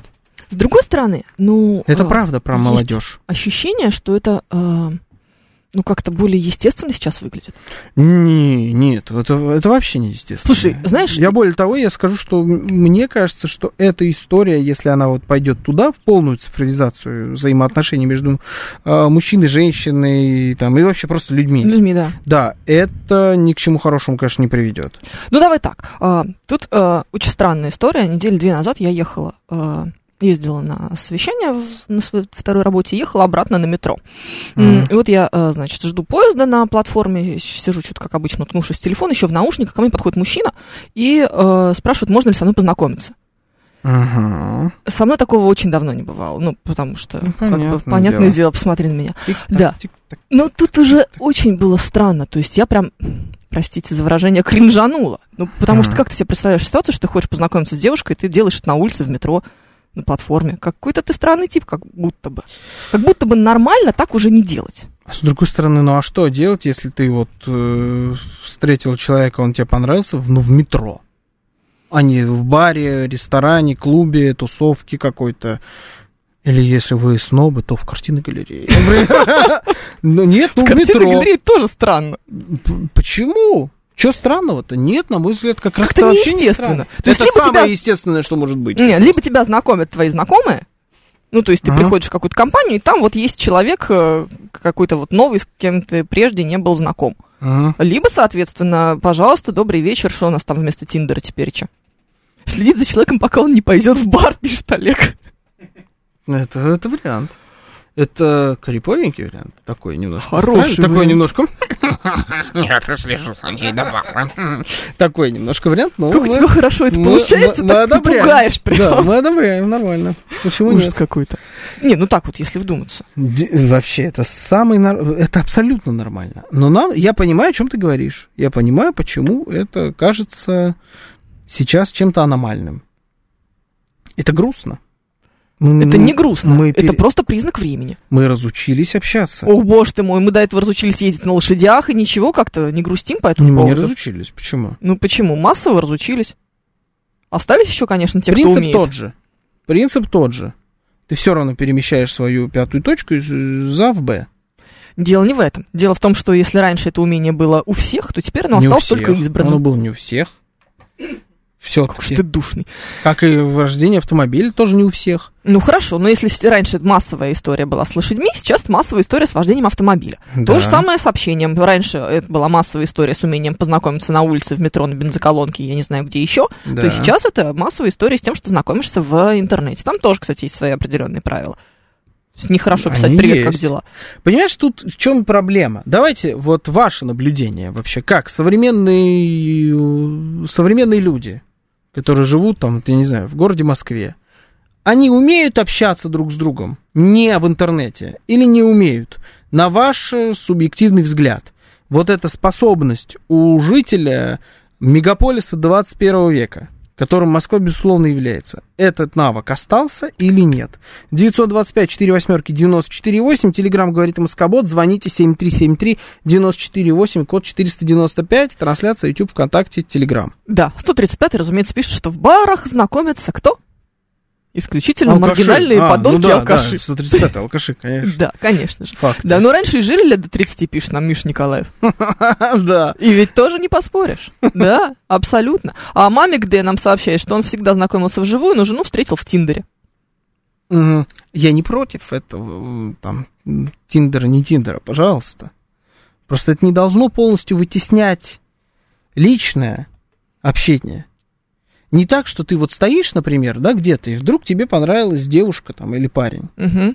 С другой стороны, ну... Это а, правда про молодежь. ощущение, что это, а, ну, как-то более естественно сейчас выглядит. Не, нет, это, это вообще не естественно. Слушай, знаешь, Я более того, я скажу, что мне кажется, что эта история, если она вот пойдет туда, в полную цифровизацию взаимоотношений между э, мужчиной, женщиной, там, и вообще просто людьми. людьми, да. Да, это ни к чему хорошему, конечно, не приведет. Ну, давай так. а, Тут а, очень странная история. Недели две назад я ехала, а, ездила на совещание на своей второй работе, ехала обратно на метро. Мгм. И вот я, а, значит, жду поезда на платформе, сижу что-то, как обычно, уткнувшись в телефон, еще в наушниках, ко мне подходит мужчина и а, спрашивает, можно ли со мной познакомиться. Ага. Со мной такого очень давно не бывало, ну, потому что, Ну, как бы, понятное понятное дело. дело, посмотри на меня. Тик-так, Да. тик-так. Но тут уже очень было странно. То есть я прям, простите за выражение, кринжанула. Ну, потому что Ага. как ты себе представляешь ситуацию, что ты хочешь познакомиться с девушкой, и ты делаешь это на улице, в метро, на платформе. Какой-то ты странный тип, как будто бы. Как будто бы нормально так уже не делать. А с другой стороны, ну а что делать, если ты вот э, встретил человека, он тебе понравился, в- ну, в метро? А не в баре, ресторане, клубе, тусовке какой-то. Или если вы снобы, то в картинной галерее. (laughs) Ну нет, ну в метро. галереи тоже странно. Почему? Что странного-то? Нет, на мой взгляд, как раз Как-то это вообще не странно. То есть Это либо самое тебя- естественное, что может быть. Нет, либо тебя знакомят твои знакомые, ну, то есть ты Ага. приходишь в какую-то компанию, и там вот есть человек э, какой-то вот новый, с кем ты прежде не был знаком. Ага. Либо, соответственно, пожалуйста, добрый вечер, что у нас там вместо Тиндера теперь че? Следить за человеком, пока он не пойдет в бар, пишет Олег. Это, это вариант. Это криповенький вариант. Такой немножко. Хороший странный, Такой вариант. немножко. (laughs) Я слежу за ней. Такой немножко вариант. Но Как у тебя хорошо это мы- получается, мы- мы так ты пугаешь Да, прям. мы одобряем, нормально. Почему Ужас нет? какой-то. Не, ну так вот, если вдуматься. Вообще, это самый... Это абсолютно нормально. Но нам... Я понимаю, о чем ты говоришь. Я понимаю, почему это кажется сейчас чем-то аномальным. Это грустно. Мы- Это не грустно, Мы, это пере- просто признак времени. мы разучились общаться. О, боже ты мой, мы до этого разучились ездить на лошадях, и ничего, как-то не грустим по этому мы не поводу. разучились. Почему? Ну почему? Массово разучились. Остались еще, конечно, те, кто Принцип умеет. тот же. Принцип тот же. Ты все равно перемещаешь свою пятую точку из А в Б. Дело не в этом. Дело в том, что если раньше это умение было у всех, то теперь оно Не осталось только избранным. Оно было не у всех. Все же ты душный. Как и вождение автомобиля тоже не у всех. Ну хорошо, но если раньше массовая история была с лошадьми, сейчас массовая история с вождением автомобиля. То Да. же самое с общением. Раньше это была массовая история с умением познакомиться на улице, в метро, на бензоколонке, я не знаю где еще. Да. То сейчас это массовая история с тем, что знакомишься в интернете. Там тоже, кстати, есть свои определенные правила. С нехорошо писать Они привет, как есть. дела. Понимаешь, тут в чем проблема? Давайте вот ваше наблюдение вообще. Как современные, э, современные люди, которые живут там, я не знаю, в городе Москве, они умеют общаться друг с другом? Не в интернете. Или не умеют? На ваш э, субъективный взгляд, вот эта способность у жителя мегаполиса 21 века, которым Москва, безусловно, является, этот навык остался или нет? 925 4 восьмерки 94,8, телеграмм говорит Москобот, звоните 7373 94,8, код 495, трансляция YouTube, ВКонтакте, Телеграм. Да, 135 разумеется, пишет, что в барах знакомятся кто? Исключительно маргинальные А, подонки ну да, алкаши. Да, 135 алкаши, конечно. Да, конечно же. Факт. Да, но раньше и жили лет до 30, пишет нам Миша Николаев. (laughs) Да. И ведь тоже не поспоришь. Да, абсолютно. А маме где нам сообщает, что он всегда знакомился вживую, но жену встретил в Тиндере. Я не против этого, там, Тиндера, не Тиндера, пожалуйста. Просто это не должно полностью вытеснять личное общение. Не так, что ты вот стоишь, например, да, где-то, и вдруг тебе понравилась девушка там или парень. Мгм.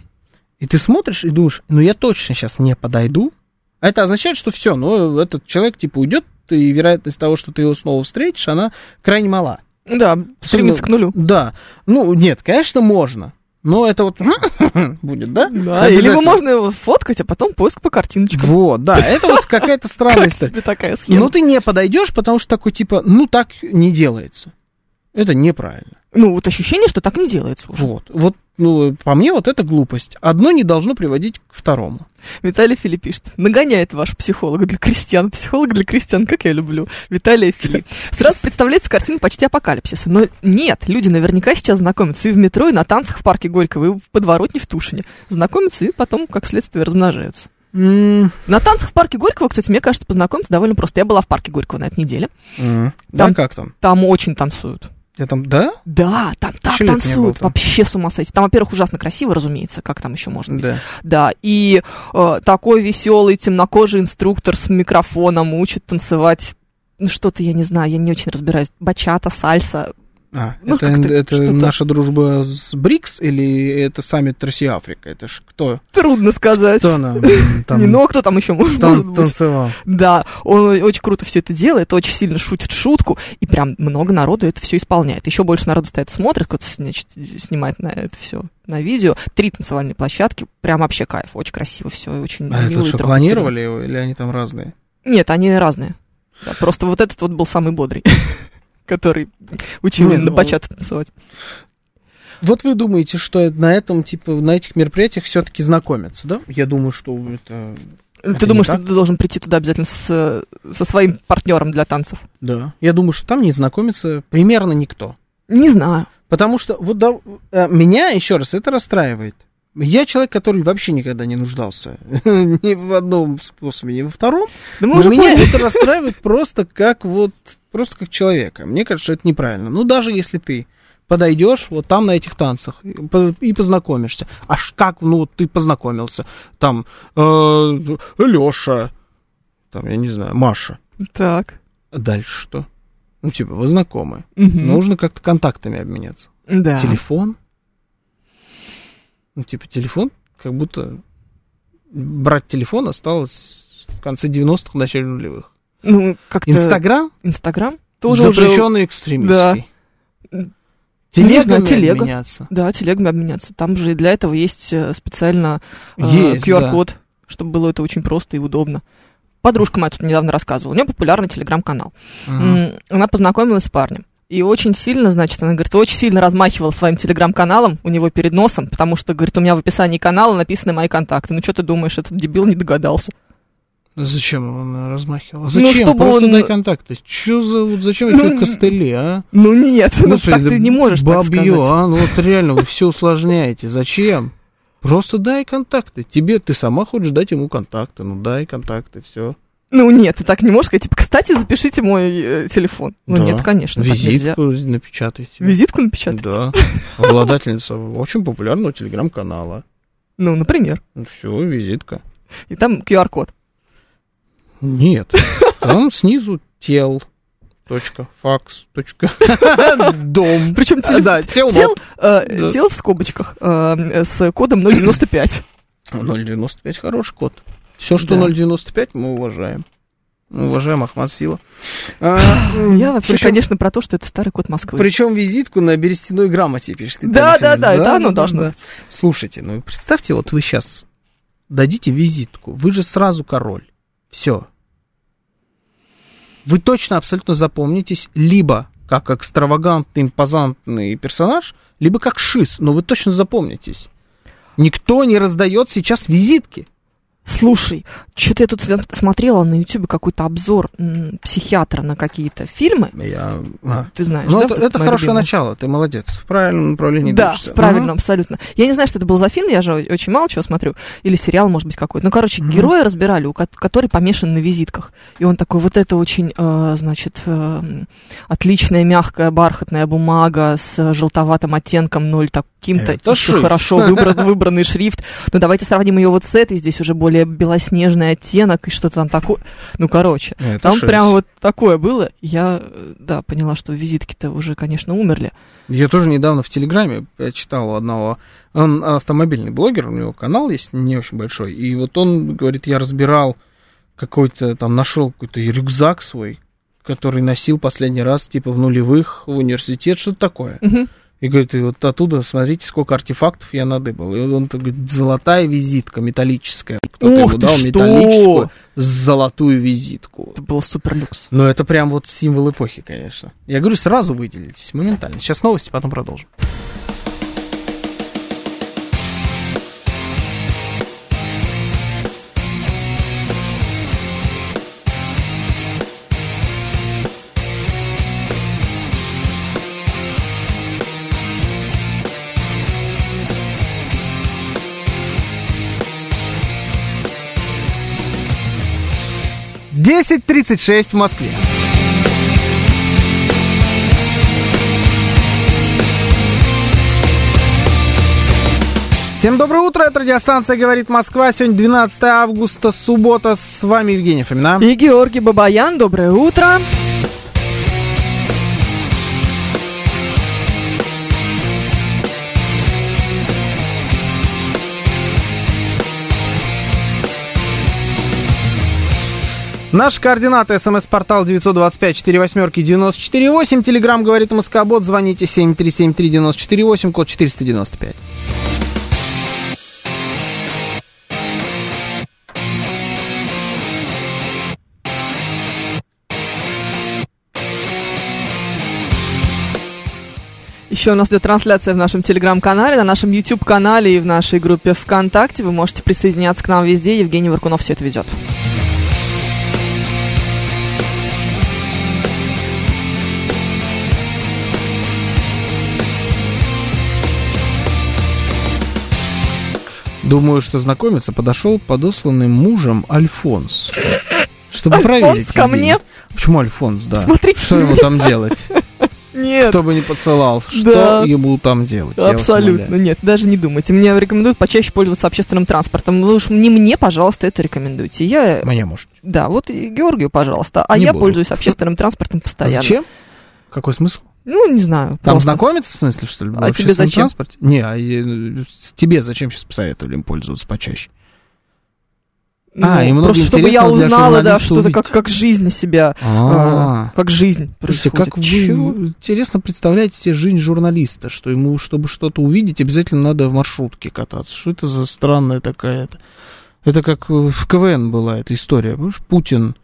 И ты смотришь и думаешь, ну я точно сейчас не подойду. А это означает, что все, ну этот человек типа уйдет, и вероятность того, что ты его снова встретишь, она крайне мала. Да, стремится к нулю. Да. Ну, нет, конечно, можно. Но это вот (laughs) будет, да? Да, или его можно его фоткать, а потом поиск по картиночкам. Вот, да, это вот какая-то (laughs) странная история. такая схема? Но ты не подойдешь, потому что такой типа, ну так не делается. Это неправильно. Ну, вот ощущение, что так не делается уже. Вот, вот, ну, по мне, вот это глупость. Одно не должно приводить к второму. Виталий Фили пишет. Нагоняет ваш психолог для крестьян. Психолог для крестьян, как я люблю. Виталий Фили. Сразу представляется картина почти апокалипсиса. Но нет, люди наверняка сейчас знакомятся и в метро, и на танцах в парке Горького, и в подворотне в Тушине. Знакомятся и потом, как следствие, размножаются. М, На танцах в парке Горького, кстати, мне кажется, познакомиться довольно просто. Я была в парке Горького на этой неделе. Да, Там- как там? Там очень танцуют. Я там, да? Да, там так было танцуют. там. Вообще с ума сойти. Там, во-первых, ужасно красиво, разумеется. Как там еще можно быть? Да. Да, и э, такой веселый темнокожий инструктор с микрофоном учит танцевать. Ну, что-то, я не знаю, я не очень разбираюсь. Бачата, сальса. А, Ну, это, это наша дружба с БРИКС или это саммит Россия-Африка? Это ж кто? Трудно сказать. Кто она м, (laughs) там, Не, ну, а кто там еще может, там быть? танцевал? Да, он очень круто все это делает, очень сильно шутит шутку, и прям много народу это все исполняет. Еще больше народу стоит, смотрит, кто-то, значит, снимает на это все на видео. Три танцевальные площадки, прям вообще кайф, очень красиво все, очень А мило это и что, клонировали его или они там разные? Нет, они разные. Да, просто вот этот вот был самый бодрый, (laughs) который учил Ну, на бачату танцевать. Вот вы думаете, что на этом, типа, на этих мероприятиях все-таки знакомятся, да? Я думаю, что это... Ты Это думаешь, что ты должен прийти туда обязательно с, со своим партнером для танцев? Да. Я думаю, что там не знакомится примерно никто. Не знаю. Потому что, вот да, э, меня, еще раз, это расстраивает. Я человек, который вообще никогда не нуждался (laughs) ни в одном способе, ни во втором. Да мы Но меня поняли. это расстраивает просто как вот, просто как человека. Мне кажется, что это неправильно. Ну, даже если ты подойдешь вот там на этих танцах и по- и познакомишься. Аж как, ну, ты познакомился. Там Леша, там, я не знаю, Маша. Так. Дальше что? Ну, типа, вы знакомы. Мгм. Нужно как-то контактами обменяться. Да. Телефон? Ну, типа, телефон, как будто брать телефон осталось в конце 90-х, начале нулевых. Ну, как-то... Инстаграм Инстаграм? Тоже уже... запрещенный экстремистский. Не Телегами знаю, телега. обменяться. Да, телегами обменяться. Там же и для этого есть э, специально э, Есть, QR-код, чтобы было это очень просто и удобно. Подружка моя тут недавно рассказывала. У нее популярный телеграм-канал. Ага. Она познакомилась с парнем. И очень сильно, значит, она говорит, очень сильно размахивала своим телеграм-каналом у него перед носом, потому что, говорит, у меня в описании канала написаны мои контакты. Ну, что ты думаешь, этот дебил не догадался? Зачем он размахивал? Ну, Зачем? чтобы Просто он- дай контакты. Чё за, вот зачем Ну, эти костыли, а? Ну, нет, ну, так ты не можешь так бабьё, сказать. а? Ну, вот реально, вы все усложняете. Зачем? Просто дай контакты. Тебе, ты сама хочешь дать ему контакты. Ну, дай контакты, все. Ну, нет, ты так не можешь сказать. Типа, кстати, запишите мой э, телефон. Ну, Да. нет, конечно, так. Визитку напечатайте. Визитку напечатать? Да. (laughs) Обладательница очень популярного телеграм-канала. Ну, например. Ну, все, визитка. И там QR-код. Нет. (laughs) Там снизу тел. Точка, факс, точка, (laughs) дом. Причем А, Да, тел, тел, э, Да. тел в скобочках э, с кодом 095. 0,95 хороший код. Все, что Да. 0,95, мы уважаем. Уважаем Ахмад Сила. А, (clears throat) Я вообще, причем- конечно, про то, что это старый код Москвы. Причем визитку на берестяной грамоте пишет. Да, да, да, Филипп. это оно должно быть. Слушайте, ну представьте, вот вы сейчас дадите визитку, вы же сразу король. Все. Вы точно абсолютно запомнитесь либо как экстравагантный, импозантный персонаж, либо как шиз, но вы точно запомнитесь. Никто не раздает сейчас визитки. Слушай, что-то я тут смотрела на Ютубе какой-то обзор психиатра на какие-то фильмы. Я... а. Ты знаешь, Ну, да? это, это хорошее любимое? начало, ты молодец. В правильном направлении Да, движешься. в правильном, абсолютно. Я не знаю, что это был за фильм, я же очень мало чего смотрю. Или сериал, может быть, какой-то. Ну, короче, Мгм. героя разбирали, у ко- который помешан на визитках. И он такой, вот это очень, э, значит, э, отличная, мягкая, бархатная бумага с желтоватым оттенком, ноль таким-то, еще шрифт. хорошо выбран, (laughs) выбранный шрифт. Ну, давайте сравним ее вот с этой, здесь уже более белоснежный оттенок и что-то там такое. Ну, короче, Это там шесть. прям вот такое было. Я, да, поняла, что визитки-то уже, конечно, умерли. Я тоже недавно в Телеграме читал одного, он автомобильный блогер, у него канал есть, не очень большой, и вот он говорит, я разбирал какой-то, там, нашел какой-то рюкзак свой, который носил последний раз, типа, в нулевых в университет, что-то такое. Мгм. И говорит, и вот оттуда, смотрите, сколько артефактов я надыбал. И он говорит, золотая визитка металлическая. Кто-то Ух ему дал что! металлическую золотую визитку. Это был супер люкс. Но это прям вот символ эпохи, конечно. Я говорю, сразу выделитесь, моментально. Сейчас новости, потом продолжим. Десять тридцать шесть в Москве. Всем доброе утро, это радиостанция «Говорит Москва». Сегодня 12 августа, суббота. С вами Евгений Фомина. И Георгий Бабаян, доброе утро. Наши координаты. СМС-портал 925-48-94-8. Телеграмм «Говорит Москобот». Звоните 7373948, код 495. Еще у нас идет трансляция в нашем телеграм-канале, на нашем YouTube-канале и в нашей группе ВКонтакте. Вы можете присоединяться к нам везде. Евгений Варкунов все это ведет. Думаю, что знакомиться подошел подосланный мужем Альфонс. Чтобы проверить. Альфонс ко Евгений. мне? Почему Альфонс, да? Смотрите Что ему там делать? (laughs) Нет, Кто бы не подсылал, что Да. ему там делать? абсолютно нет. Даже не думайте. Мне рекомендуют почаще пользоваться общественным транспортом. Вы уж не мне, пожалуйста, это рекомендуйте. Я, Мне может. да, вот и Георгию, пожалуйста. А Не я буду. пользуюсь общественным транспортом А постоянно. зачем? Какой смысл? Ну, не знаю. Там просто. знакомиться, в смысле, что ли? в А тебе зачем? транспорте? Не, а э, тебе зачем сейчас посоветовали им пользоваться почаще? Ну, А, и много просто чтобы я узнала, да, что-то как, как жизнь себя, А, э, как жизнь происходит. как вы интересно представляете себе жизнь журналиста, что ему, чтобы что-то увидеть, обязательно надо в маршрутке кататься. Что это за странная такая это? Это как э, в КВН была эта история. Помнишь, Путин,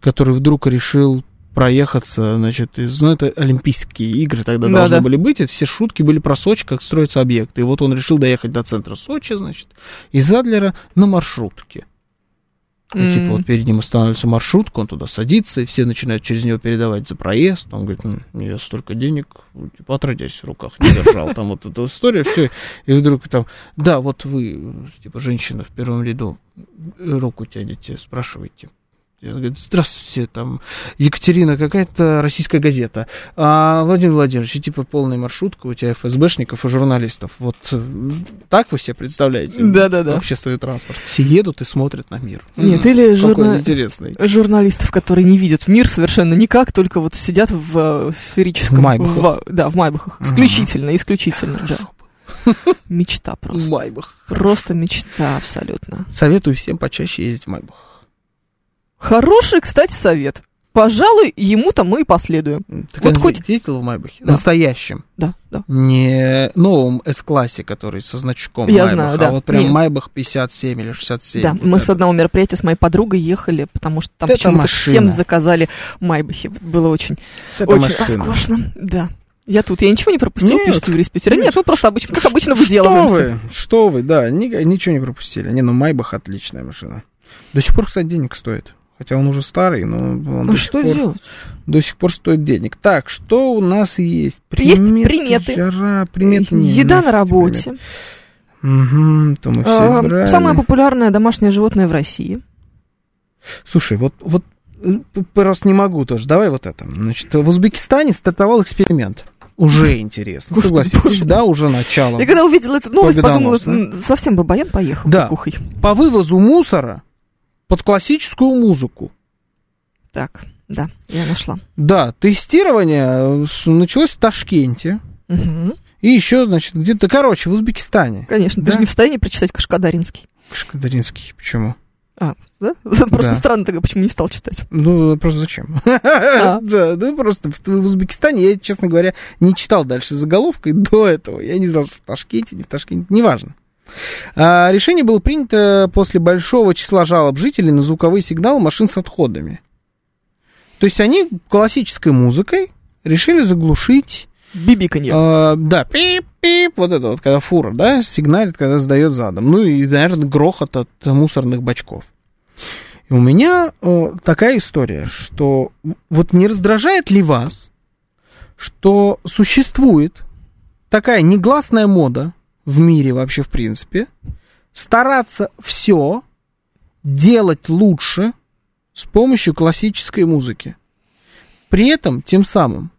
который вдруг решил проехаться, значит, из, ну, это Олимпийские игры тогда Да, должны да. были быть, это все шутки были про Сочи, как строятся объекты. И вот он решил доехать до центра Сочи, значит, из Адлера на маршрутке. И, типа, М. вот перед ним останавливается маршрутка, он туда садится, и все начинают через него передавать за проезд. Он говорит, «М, я столько денег, ну, типа, отродясь в руках не держал. Там вот эта история, все. И вдруг там, да, вот вы, типа, женщина в первом ряду, руку тянете, спрашиваете. Я говорю, здравствуйте, там, Екатерина, какая-то российская газета. А, Владимир Владимирович, и, типа, полная маршрутка у тебя ФСБшников и журналистов. Вот э, так вы себе представляете? Да-да-да. Общественный транспорт. Все едут и смотрят на мир. Нет, или журна- интересный. журналистов, которые не видят мир совершенно никак, только вот сидят в э, сферическом... В майбахах. в- да, в майбахах. Исключительно, исключительно, да. Мечта просто. Майбах. Просто мечта абсолютно. Советую всем почаще ездить в Майбах. Хороший, кстати, совет. Пожалуй, ему-то мы и последуем. Так Вот хоть- ездил в Майбахе? Да. Настоящем. Да, да. Не новом S-классе, который со значком Я Майбах, знаю, да. а вот прям Не. Майбах 57 или 67. Да, вот мы с это. одного мероприятия с моей подругой ехали, потому что там Это почему-то машина. всем заказали Майбахи. Было очень, Это очень машина. роскошно. Да. Я тут, я ничего не пропустил, Нет. пишет Юрий из Питера. Нет, мы просто обычно, как обычно, Что выделываемся. вы, что вы, да, ни- ничего не пропустили. Не, ну Майбах отличная машина. До сих пор, кстати, денег стоит. Хотя он уже старый, но он Ну до, сих что пор, делать? до сих пор стоит денег. Так, что у нас есть? Есть приметы. Жара, приметы не- Еда на работе. приметы. То мы все А, брали. Самое популярное домашнее животное в России. Слушай, вот, вот э, просто не могу тоже. Давай вот это. Значит, в Узбекистане стартовал эксперимент. Уже интересно. Господи, Согласитесь, боже да, уже начало. Я когда увидела эту новость, подумала, м, совсем Бабаян поехал Да. кукухой. По вывозу мусора под классическую музыку. Так, да, я нашла. Да, тестирование э, началось в Ташкенте. Мгм. И еще, значит, где-то, короче, в Узбекистане. Конечно, ты Да. же не в состоянии прочитать Кашкадаринский. Шкадаринский, почему? А, да? (laughs) Просто Да. странно тогда, почему не стал читать. Ну, просто зачем? (laughs) А. Да, ну просто в в Узбекистане я, честно говоря, не читал дальше заголовка и до этого. Я не знал, что в Ташкенте, не в Ташкенте, неважно. А, решение было принято после большого числа жалоб жителей на звуковые сигналы машин с отходами. То есть они классической музыкой решили заглушить Бибиканье. а, да, пип-пип, вот это вот, когда фура, да, сигналит, когда сдает задом. Ну и, наверное, грохот от мусорных бачков. И у меня э, такая история, что вот не раздражает ли вас, что существует такая негласная мода в мире вообще, в принципе, стараться все делать лучше с помощью классической музыки. При этом, тем самым,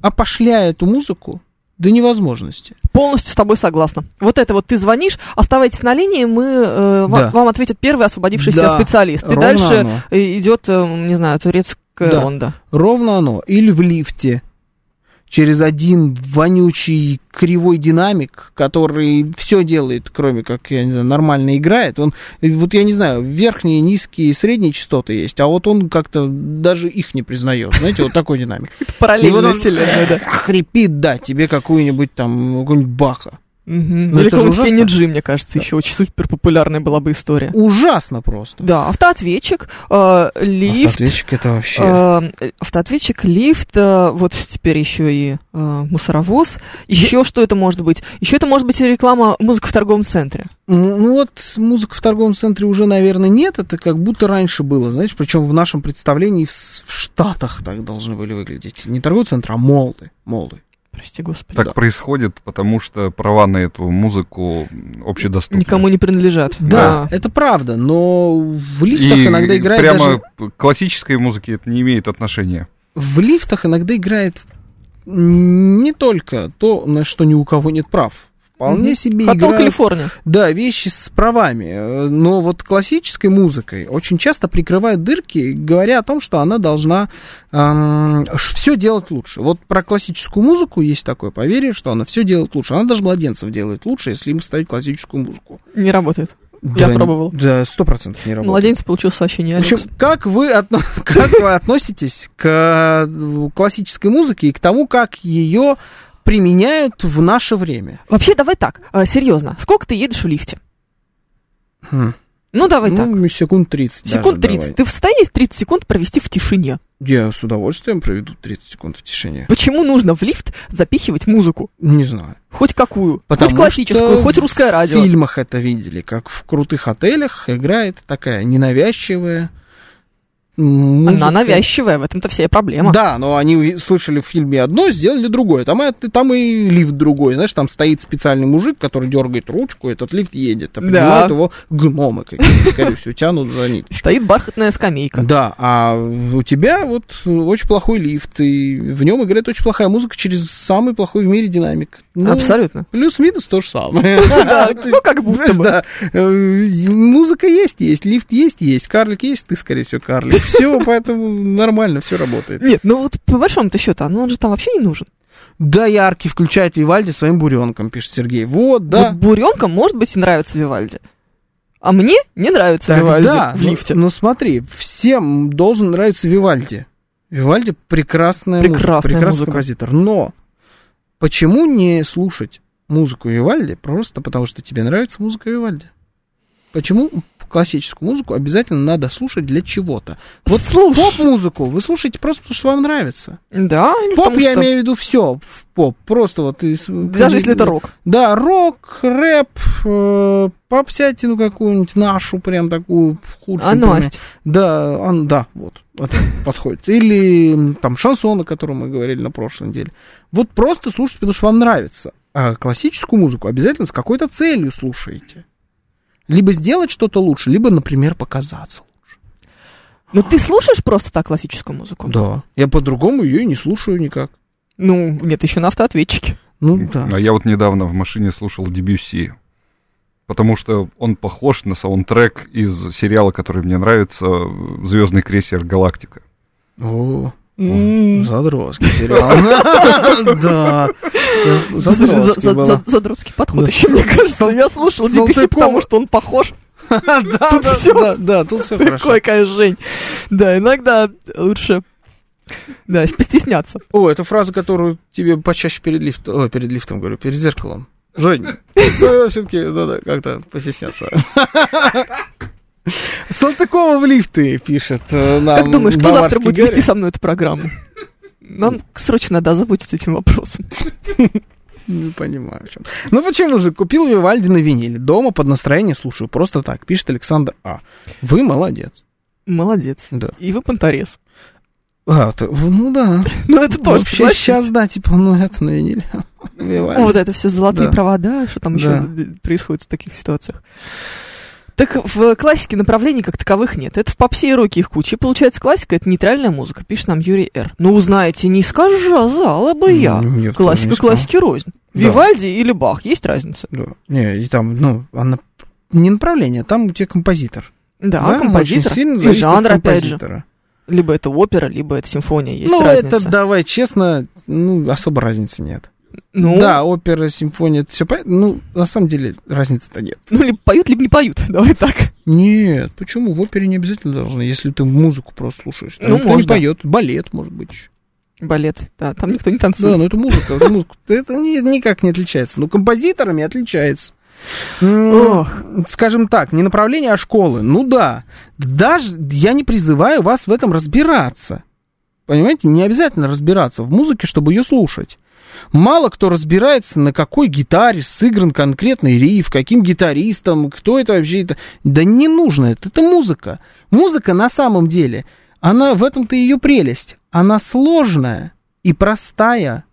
опошляя эту музыку до невозможности. Полностью с тобой согласна. Вот это вот ты звонишь, оставайтесь на линии, мы э, Да. вам ответит первый освободившийся Да, специалист. И ровно дальше оно. идет, э, не знаю, турецкая Да. ронда. Ровно оно. Или в лифте через один вонючий кривой динамик, который все делает, кроме как, я не знаю, нормально играет. Он, вот я не знаю, верхние, низкие и средние частоты есть, а вот он как-то даже их не признает. Знаете, вот такой динамик. Он вселенная, да. хрипит, да, тебе какую-нибудь там, какую-нибудь баха. Мгм. Ну, Или какой-нибудь ужасно. Кенни Джи, мне кажется, еще очень супер популярная была бы история. Ужасно просто. Да, автоответчик, э, лифт, Автоответчик это вообще... э, автоответчик, лифт, э, вот теперь еще и э, мусоровоз. Еще что это может быть? Еще это может быть и реклама музыка в торговом центре. Ну вот музыка в торговом центре уже, наверное, нет. Это как будто раньше было, знаете, причем в нашем представлении в, в Штатах так должны были выглядеть. Не торговый центр, а молды. молды. Прости, господи. Так Да. происходит, потому что права на эту музыку общедоступны. Никому не принадлежат. Да, это правда, но в лифтах И иногда играет прямо даже... классической музыке это не имеет отношения. В лифтах иногда играет не только то, на что ни у кого нет прав. Вполне Мгм. себе Хотел играют... Калифорния. Да, вещи с правами. э, Но вот классической музыкой очень часто прикрывают дырки, говоря о том, что она должна все делать лучше. Вот про классическую музыку есть такое поверье, что она все делает лучше. Она даже младенцев делает лучше, если им ставить классическую музыку. Не работает. Я Да, пробовал. Да, сто процентов не работает. Младенец получился вообще не В Алекс. общем, как вы, отно- (laughs) как вы относитесь к э, классической музыке и к тому, как ее применяют в наше время? Вообще, давай так, э, серьезно. Сколько ты едешь в лифте? Хм. Ну, давай так. Ну, секунд 30. даже Секунд 30. давай. Ты в состоянии 30 секунд провести в тишине? Я с удовольствием проведу 30 секунд в тишине. Почему нужно в лифт запихивать музыку? Не знаю. Хоть какую? Потому хоть классическую, хоть русское радио. В фильмах это видели, как в крутых отелях играет такая ненавязчивая музыка. Она навязчивая, в этом-то вся и проблема. Да, но они слышали в фильме одно, сделали другое. Там, и- там и лифт другой. Знаешь, там стоит специальный мужик, который дергает ручку, этот лифт едет. А Да. его гномы какие-то, скорее всего, тянут за нить. (laughs) Стоит бархатная скамейка. Да, а у тебя вот очень плохой лифт, и в нем играет очень плохая музыка через самый плохой в мире динамик. Ну, Абсолютно. Плюс-минус то же самое. (laughs) (laughs) Ну как будто бы. э, музыка есть, есть, лифт есть, есть, карлик есть, ты, скорее всего, карлик. Все, поэтому нормально, все работает. Нет, ну вот по большому-то счету, ну он же там вообще не нужен. Да, яркий включает Вивальди своим буренком, пишет Сергей. Вот, да. Вот буренка, может быть, и нравится Вивальди. А мне не нравится Вивальди Тогда, в лифте. Ну, ну смотри, всем должен нравиться Вивальди. Вивальди прекрасная музыка, Прекрасная прекрасный музыка. композитор. Но почему не слушать музыку Вивальди просто потому, что тебе нравится музыка Вивальди? Почему классическую музыку обязательно надо слушать для чего-то? Вот Слушай. поп-музыку вы слушаете просто потому, что вам нравится. Да, или Поп, потому я что- имею в виду все в поп. Просто вот из... Даже если это рок. Да, рок, рэп, э, попсятину какую-нибудь, нашу прям такую худшую. А. Настя? Да, ан- да, вот, это подходит. Или там шансон, о котором мы говорили на прошлой неделе. Вот просто слушайте, потому что вам нравится. А классическую музыку обязательно с какой-то целью слушаете. Либо сделать что-то лучше, либо, например, показаться. Ну, ты слушаешь просто так классическую музыку? Да. Я по-другому ее и не слушаю никак. Ну, нет, еще на автоответчике. Ну, да. А я вот недавно в машине слушал Дебюсси, потому что он похож на саундтрек из сериала, который мне нравится, «Звездный крейсер Галактика». О. задротский сериал. (laughs) Да. За- за- Задротский подход еще, мне кажется. Я слушал DPC, потому что он похож. Да, (laughs) да, да, да, тут все хорошо. Конечно, Жень. Да, иногда лучше, да, постесняться. О, это фраза, которую тебе почаще перед лифтом, ой, перед лифтом говорю, перед зеркалом. Жень, (laughs) все-таки надо как-то постесняться. Салтыкова в лифты пишет э, нам Как думаешь, кто завтра будет Гарри. вести со мной эту программу? Нам срочно надо озаботиться этим вопросом. (laughs) Не понимаю, в чем. Ну почему же? Купил Вивальди на виниле. Дома под настроение слушаю. Просто так. Пишет Александр А. Вы молодец. Молодец. Да. И вы понторез. А, ты- ну да. (laughs) Ну, это тоже, Вообще согласись. сейчас, да, типа, ну это на виниле. (laughs) Вивальди. Вот это все золотые Да. провода, что там еще Да. происходит в таких ситуациях. Так в классике направлений как таковых нет. Это в попсе и роке их куча. И получается, классика — это нейтральная музыка, пишет нам Юрий Р. Ну, узнаете, не сказала бы я. Нет, Классика классики рознь. Да. Вивальди или Бах, есть разница? Да. Не, и там, ну, она не направление, там у тебя композитор. Да, Да, композитор. очень сильно И жанр, опять же. Либо это опера, либо это симфония. Есть ну, разница. это, давай честно, ну, особо разницы нет. Ну, Да, опера, симфония, это все понятно. Ну, на самом деле, разницы-то нет. ну, либо поют, либо не поют. (laughs) Давай так. Нет, почему? В опере не обязательно должно, если ты музыку просто слушаешь. Ну, Никто не можно. поет, балет, может быть, еще. Балет. Да, там никто не Да, танцует. но это музыка, это музыка. (laughs) Это ни- никак не отличается. Ну, композиторами отличается. Ох. Скажем так, не направление, а школы. Ну да. Даже я не призываю вас в этом разбираться. Понимаете, не обязательно разбираться в музыке, чтобы ее слушать. Мало кто разбирается, на какой гитаре сыгран конкретный риф, каким гитаристом, кто это вообще. Это... Да не нужно это, это музыка. Музыка на самом деле, она в этом-то ее прелесть. Она сложная и простая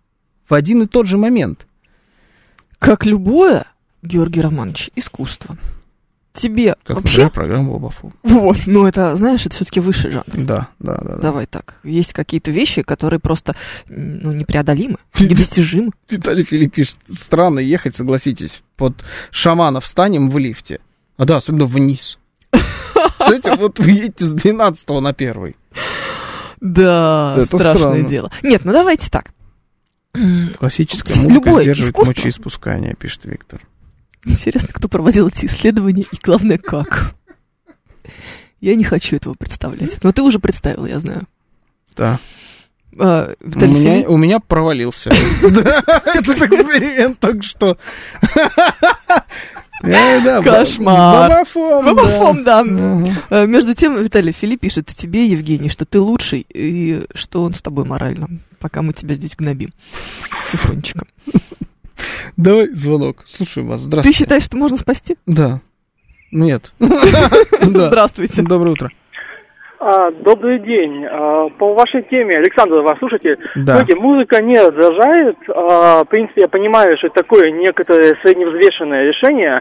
в один и тот же момент. Как любое, Георгий Романович, искусство. Тебе Как, вообще... например, программа Бобофу. Вот, ну это, знаешь, это все-таки высший жанр. Да, да, да. да. Давай так. Есть какие-то вещи, которые просто ну, непреодолимы, (laughs) недостижимы. Виталий Филипп пишет, странно ехать, согласитесь, под шамана встанем в лифте. А да, особенно вниз. (laughs) Знаете, вот вы едете с 12 на первый. Да, Это страшное странно. дело. Нет, ну давайте так. Классическая музыка Любое сдерживает искусство. мочеиспускание, пишет Виктор. Интересно, кто проводил эти исследования и, главное, как. Я не хочу этого представлять. Но ты уже представил, я знаю. Да. А, У меня, у меня провалился. Да, (laughs) Это эксперимент только что. (laughs) Э, Кошмар. Бабафом, да. А, Между тем, Виталий Филипп пишет тебе, Евгений, что ты лучший, и что он с тобой морально, пока мы тебя здесь гнобим. Тихонечко. (laughs) Давай звонок. Слушаем вас. Ты Здравствуйте. считаешь, что можно спасти? Да. Нет. (laughs) Да. Здравствуйте. Доброе утро. А, добрый день. А, по вашей теме, Александр, вас слушайте. Да. Знаете, музыка не раздражает. А, в принципе, я понимаю, что это такое некоторое средневзвешенное решение.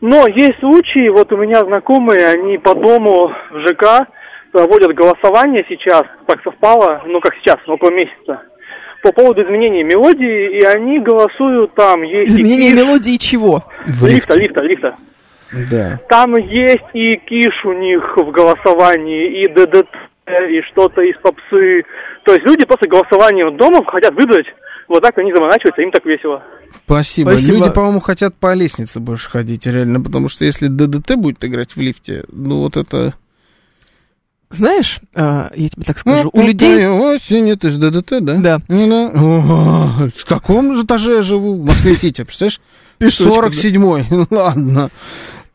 Но есть случаи, вот у меня знакомые, они по дому в ЖК проводят голосование сейчас, так совпало, ну как сейчас, около месяца, по поводу изменения мелодии, и они голосуют там. Есть и Изменение Киш- мелодии чего? В Лифта, лифта, лифта. Да. Там есть и киш у них в голосовании, и ДДТ, и что-то из попсы. То есть люди просто голосованием дома хотят выбрать Вот так они заморачиваются, им так весело. Спасибо. Спасибо. Люди, по-моему, хотят по лестнице больше ходить, реально, потому что если ДДТ будет играть в лифте, ну вот это... Знаешь, э, я тебе так Ну, скажу, у людей... Осень, это же ДДТ, да? Да. Ну, да. О, в каком же этаже я живу? В Москве-Сити, представляешь? (laughs) Пешочком, да. 47-й. (laughs) Ладно.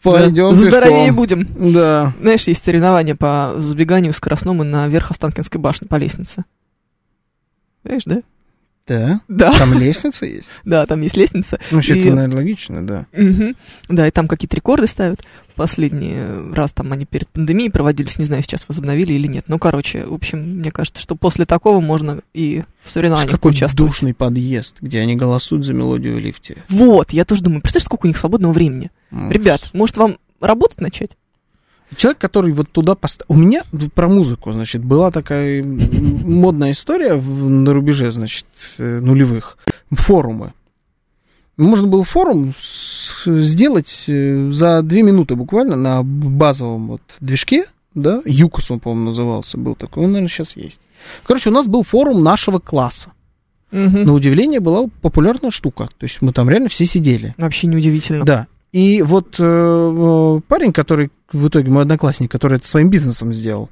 Пойдем Да, Здоровее будем. Да. Знаешь, есть соревнования по забеганию скоростному наверх Останкинской башни по лестнице. Знаешь, да? Да. Да, Там лестница есть? (laughs) да, там есть лестница. Ну, вообще, И- это, наверное, логично, да. Мгм. Да, и там какие-то рекорды ставят. Последний раз там они перед пандемией проводились, не знаю, сейчас возобновили или нет. Ну, короче, в общем, мне кажется, что после такого можно и в соревнованиях Какой поучаствовать. душный подъезд, где они голосуют за мелодию в лифте. Вот, я тоже думаю, представляешь, сколько у них свободного времени? Ребят, может вам работать начать? Человек, который вот туда поставил... У меня про музыку, значит, была такая модная история на рубеже, значит, э, нулевых. Форумы. Можно было форум сделать э, за две минуты буквально на базовом вот движке, да, Юкос он, по-моему, назывался, был такой, он, наверное, сейчас есть. Короче, у нас был форум нашего класса. Мгм. На удивление была популярная штука. То есть мы там реально все сидели. Вообще неудивительно. Да. И вот э, э, парень, который в итоге мой одноклассник, который это своим бизнесом сделал,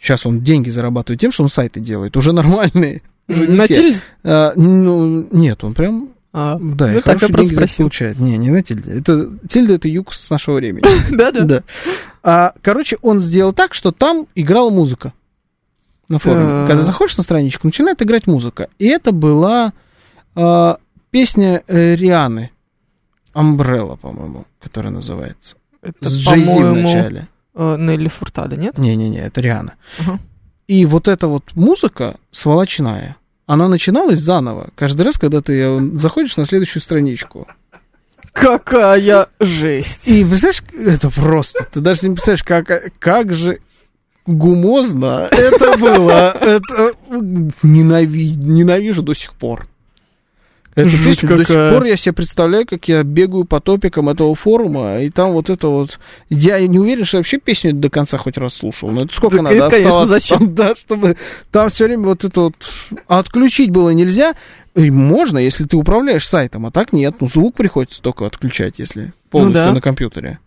сейчас он деньги зарабатывает тем, что он сайты делает, уже нормальные. На те. тильде? А, ну, нет, он прям, А, да, ну и так, я просто спросил. получает. Не, не на тильде. Это, тильда это юг с нашего времени. (laughs) Да-да. Да. А, короче, он сделал так, что там играла музыка на форуме. Так. Когда заходишь на страничку, начинает играть музыка. И это была а, песня э, Рианы. Umbrella, по-моему, которая называется. Это, с Джей в начале. э, Нелли Фуртада, нет? Не-не-не, это Риана. Ага. И вот эта вот музыка сволочная, она начиналась заново. Каждый раз, когда ты заходишь на следующую страничку. Какая жесть. И, знаешь, это просто, ты даже не представляешь, как, как же гумозно это было. Это ненави- ненавижу до сих пор. Это Жуть песню до сих какая. пор я себе представляю, как я бегаю по топикам этого форума, и там вот это вот... Я не уверен, что я вообще песню до конца хоть раз слушал. Но это сколько Да, надо конечно, оставаться зачем? там, да, чтобы там все время вот это вот... А отключить было нельзя. И можно, если ты управляешь сайтом, а так нет. Ну, звук приходится только отключать, если полностью Ну да. на компьютере.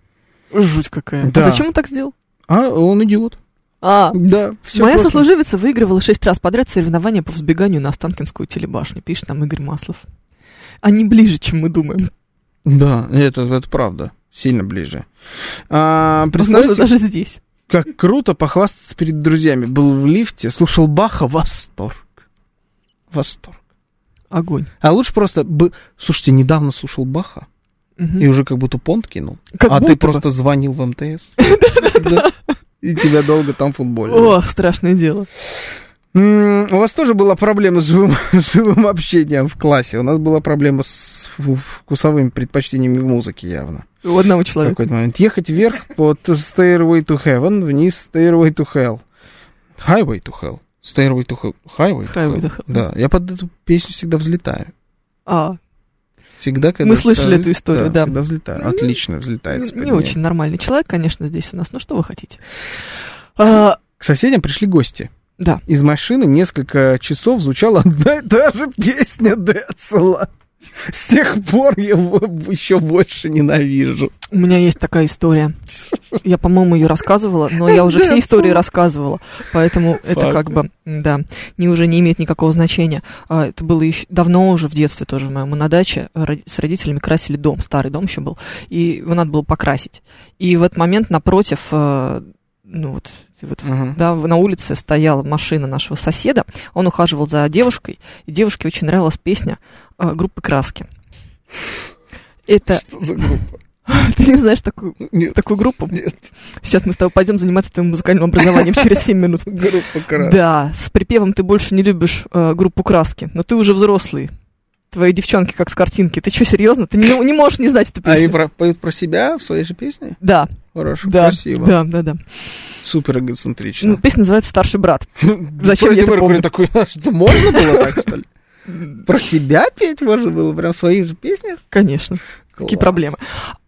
Жуть какая. Да. А зачем он так сделал? А он идиот. А, Да, все Моя сослуживица выигрывала шесть раз подряд соревнования по взбеганию на Останкинскую телебашню, пишет нам Игорь Маслов. Они ближе, чем мы думаем. Да, это, это правда. Сильно ближе. А, Возможно, даже здесь. как круто похвастаться перед друзьями. Был в лифте, слушал Баха, восторг. Восторг. Огонь. А лучше просто... бы- Слушайте, недавно слушал Баха, Мгм. и уже как будто понт кинул. Как а будто ты бы. просто звонил в МТС. (laughs) И тебя долго там футболили. О, страшное дело. У вас тоже была проблема с живым, (laughs) с живым общением в классе. У нас была проблема с вкусовыми предпочтениями в музыке явно. У одного В человека. какой-то момент. Ехать вверх под Stairway to Heaven, вниз Stairway to Hell. Highway to Hell. Stairway to Hell. Highway to Highway Hell. to Hell. Да, я под эту песню всегда взлетаю. А, Всегда, когда... Мы слышали эту историю, да. Всегда взлетаю. Отлично взлетает. не, не очень нормальный человек, конечно, здесь у нас. Ну, что вы хотите? А, К соседям пришли гости. да. Из машины несколько часов звучала одна и та же песня Децела. С тех пор я его еще больше ненавижу. У меня есть такая история. Я, по-моему, ее рассказывала, но я уже все истории рассказывала. Поэтому это как бы, да, не, уже не имеет никакого значения. А, Это было еще давно уже в детстве тоже моему на даче роди- с родителями красили дом, старый дом еще был, и его надо было покрасить. И в этот момент напротив, э, ну вот, вот Мгм. да, на улице стояла машина нашего соседа, он ухаживал за девушкой, и девушке очень нравилась песня э, группы «Краски». Это... (laughs) Что за группа? (laughs) Ты не знаешь такую, Нет, такую группу? нет, Сейчас мы с тобой пойдем заниматься твоим музыкальным образованием через 7 минут. (laughs) группа крас. Да, с припевом ты больше не любишь э, группу «Краски», но ты уже взрослый. Твои девчонки как с картинки. Ты что, серьезно? Ты не, не можешь не знать эту А песню? они про- поют про себя в своей же песне? Да, Хорошо, да, красиво. да, да, да. Супер эгоцентрично. Ну, песня называется «Старший брат». (laughs) зачем я это помню? такой, «А что, можно было так, (laughs) что ли? Про себя петь можно было, прям в своих же песнях? Конечно. Какие проблемы?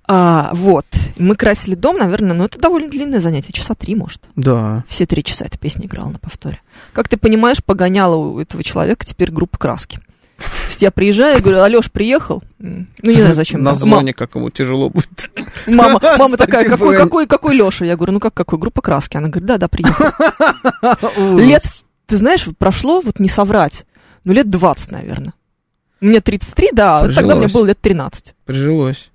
А, вот, мы красили дом, наверное, ну это довольно длинное занятие, часа три, может. Да. Все три часа эта песня играла на повторе. Как ты понимаешь, погоняла у этого человека теперь группа краски. То есть я приезжаю, говорю, Алеш, приехал? Ну, не знаю, зачем. На так. звоне, как ему тяжело будет. Мама, мама такая, какой, какой, какой Леша? Я говорю, ну как какой? Группа краски. Она говорит, да, да, приехал. (laughs) Лет, ты знаешь, прошло, вот не соврать, ну лет 20, наверное. Мне 33, да, вот тогда мне было лет 13. Прижилось.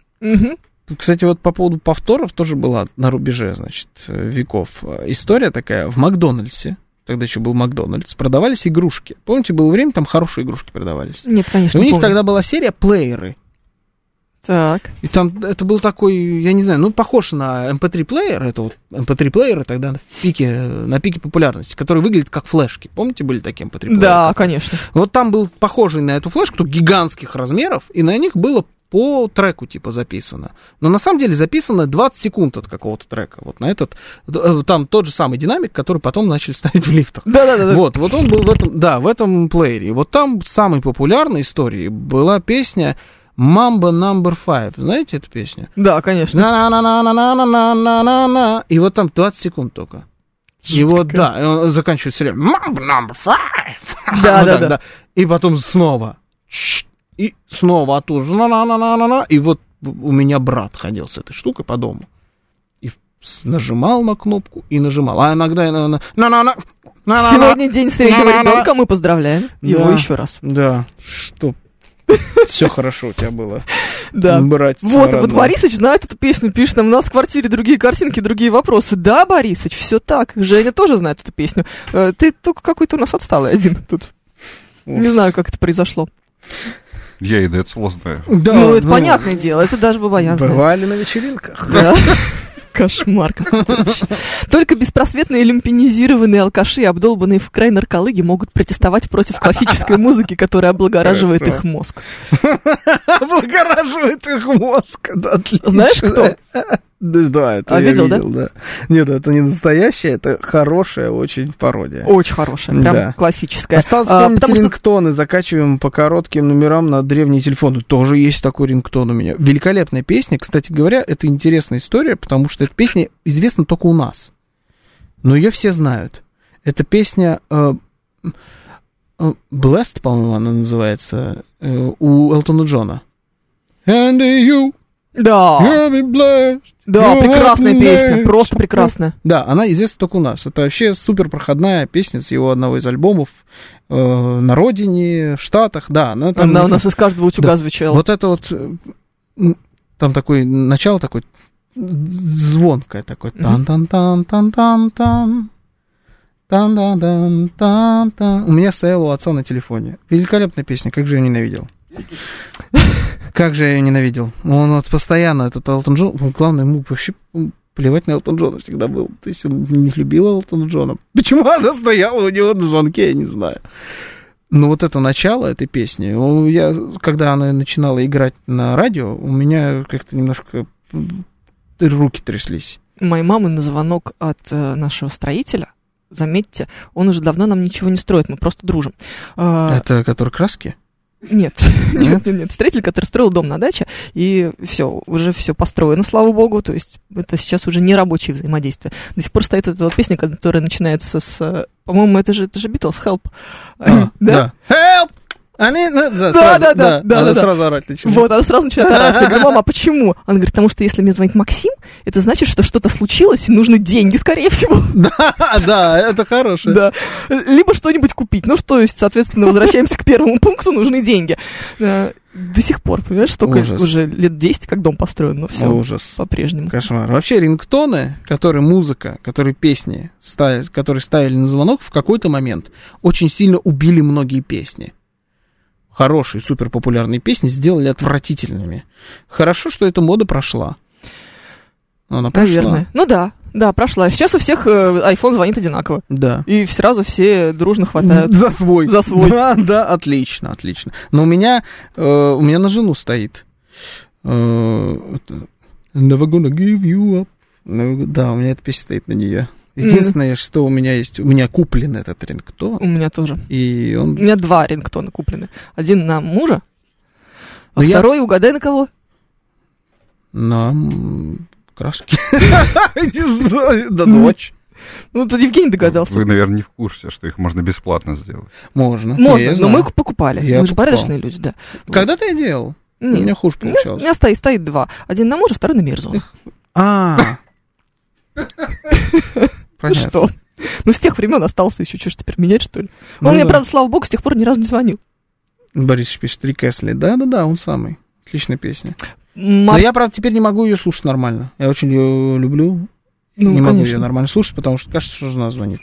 Кстати, вот по поводу повторов тоже была на рубеже, значит, э, веков. Э, История такая. В Макдональдсе, тогда еще был Макдональдс, продавались игрушки. Помните, было время, там хорошие игрушки продавались. Нет, И конечно, у не них помню. тогда была серия плееры. Так. И там это был такой, я не знаю, ну, похож на MP3 плеер, это вот MP3 плееры тогда в пике, на пике популярности, который выглядит как флешки. Помните, были такие MP3 плееры? Да, конечно. Вот там был похожий на эту флешку, гигантских размеров, и на них было по треку типа записано. Но на самом деле записано 20 секунд от какого-то трека. Вот на этот, э, там тот же самый динамик, который потом начали ставить в лифтах. Да-да-да. Вот, вот он был в этом, да, в этом плеере. И Вот там самой популярной историей была песня Mamba Number Five. Знаете эту песню? Да, конечно. На-на-на-на-на-на-на-на-на. И вот там 20 секунд только. И вот, да, и он заканчивает время. Mamba Number Five. Да, да, да. И потом снова. И снова оттуда. На-на-на-на-на-на. И вот у меня брат ходил с этой штукой по дому. И нажимал на кнопку и нажимал. А иногда на на на на на на Сегодня день среднего ребенка, мы поздравляем его еще раз. Да, что все хорошо у тебя было. Да. Брать Вот, вот Борисыч знает эту песню, пишет нам, у нас в квартире другие картинки, другие вопросы. Да, Борисыч, все так. Женя тоже знает эту песню. Э, Ты только какой-то у нас отсталый один тут. Не знаю, как это произошло. Я и этого знаю. Да, ну, это понятное дело, это даже Бабаян знает. Бывали на вечеринках. Да. (laughs) Кошмар. Только беспросветные люмпинизированные алкаши, обдолбанные в край нарколыги, могут протестовать против классической музыки, которая облагораживает их мозг. (laughs) Облагораживает их мозг. Да, отлично. Знаешь, кто? Да, да, это А, я видел, да? видел, да? Нет, это не настоящая, это хорошая очень пародия. Очень хорошая, прям Да. классическая. Осталось А, потому что рингтоны, закачиваем по коротким номерам на древние телефоны. Тоже есть такой рингтон у меня. Великолепная песня. Кстати говоря, это интересная история, потому что эта песня известна только у нас. Но ее все знают. Это песня э, э, Blessed, по-моему, она называется, э, у Элтона Джона. And you, да. Да, прекрасная песня, просто прекрасная. Ну, да, она известна только у нас. Это вообще супер проходная песня с его одного из альбомов э, на родине, в Штатах, да. Она, там... она у нас из каждого утюга да. звучала. Вот это вот, э, там такой начало такое звонкое такое. Тан-тан-тан-тан-тан-тан. Тан-тан-тан-тан-тан. У меня стояла у отца на телефоне. Великолепная песня, как же ее ненавидел. (laughs) Как же я ее ненавидел. Он вот постоянно, этот Элтон Джон, он, главное, ему вообще плевать на Элтон Джона всегда был. То есть он не любил Элтона Джона. (laughs) Почему она стояла у него на звонке, я не знаю. Но вот это начало этой песни, ну, я, когда она начинала играть на радио, у меня как-то немножко руки тряслись. Моей мамы на звонок от э, нашего строителя, заметьте, он уже давно нам ничего не строит, мы просто дружим. А, Это который краски? (laughs) Нет, Нет? нет, нет. Строитель, который строил дом на даче, и все, уже все построено, слава богу. То есть это сейчас уже не рабочее взаимодействие. До сих пор стоит эта вот песня, которая начинается с, э, по-моему, это же это же Beatles, Help. (laughs) Э, Да? Help! Они, ну, да, Да, сразу, да, да, да, она да, да. сразу орать начинает. Вот, она сразу начинает (laughs) орать. Я говорю, мама, а почему? Она говорит, потому что если мне звонит Максим, это значит, что что-то случилось, и нужны деньги, скорее всего. (laughs) Да, да, это хорошее. Да. Либо что-нибудь купить. Ну, что есть, соответственно, возвращаемся к первому пункту, нужны деньги. До сих пор, понимаешь, столько Ужас. уже лет 10, как дом построен, но все Ужас. по-прежнему. Кошмар. Вообще рингтоны, которые музыка, которые песни, ставили, которые ставили на звонок, в какой-то момент очень сильно убили многие песни. Хорошие, супер популярные песни сделали отвратительными. Хорошо, что эта мода прошла. Она прошла. Наверное. Ну да, да, прошла. Сейчас у всех э, iPhone звонит одинаково. Да. И сразу все дружно хватают. За свой. За свой. Да, да, отлично, отлично. Но у меня, э, у меня на жену стоит. э, Never gonna give you up. Ну, да, у меня эта песня стоит на нее. Единственное, что у меня есть, у меня куплен этот рингтон, У меня тоже. и У он... меня два рингтона куплены. Один на мужа, а Ну, я- второй, угадай, на кого? на м, краски. Не (laughs) знаю, Да ночь. Ну, тут Евгений догадался. Вы, наверное, не в курсе, что их можно бесплатно сделать. Можно. Можно, но мы покупали. Я мы же порядочные люди, да. Когда-то я делал. У меня хуже У меня, у получалось. меня стоит, стоит два. Один на мужа, второй на мерзу. А. Ну (laughs) Понятно. что? Ну, с тех времен остался еще. Что ж теперь менять, что ли? Он Ну мне, да. правда, слава богу, с тех пор ни разу не звонил. Борис пишет, Рик Эсли. Да-да-да, он самый. Отличная песня. М, Но а- я, правда, теперь не могу ее слушать нормально. Я очень ее люблю. Ну, не могу конечно. ее нормально слушать, потому что кажется, что жена звонит.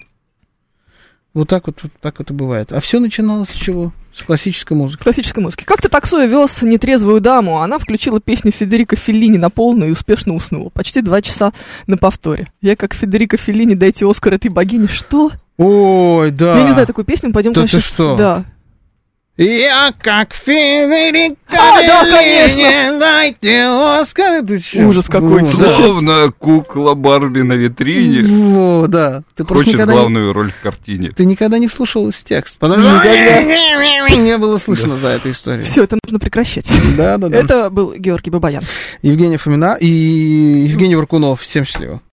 Вот так вот, вот так вот и бывает. А все начиналось с чего? С классической музыки. классической музыки. Как-то таксуя вез нетрезвую даму, она включила песню Федерико Феллини на полную и успешно уснула. Почти два часа на повторе. Я как Федерико Феллини, дайте Оскар этой богине. Что? Ой, да. Я не знаю такую песню, пойдем Да мы ты что? Да. Я как Федерико А, да, конечно. дайте Оскар. Ты чё? Ужас какой. Вот, Зачем? Словно кукла Барби на витрине Во, да. Ты просто хочет никогда не- главную роль в картине. Ты никогда не слушал с текст. Потому что не было слышно за эту историю. Все, это нужно прекращать. Да, да, да. Это был Георгий Бабаян. Евгения Фомина и Евгений Варкунов. Всем счастливо.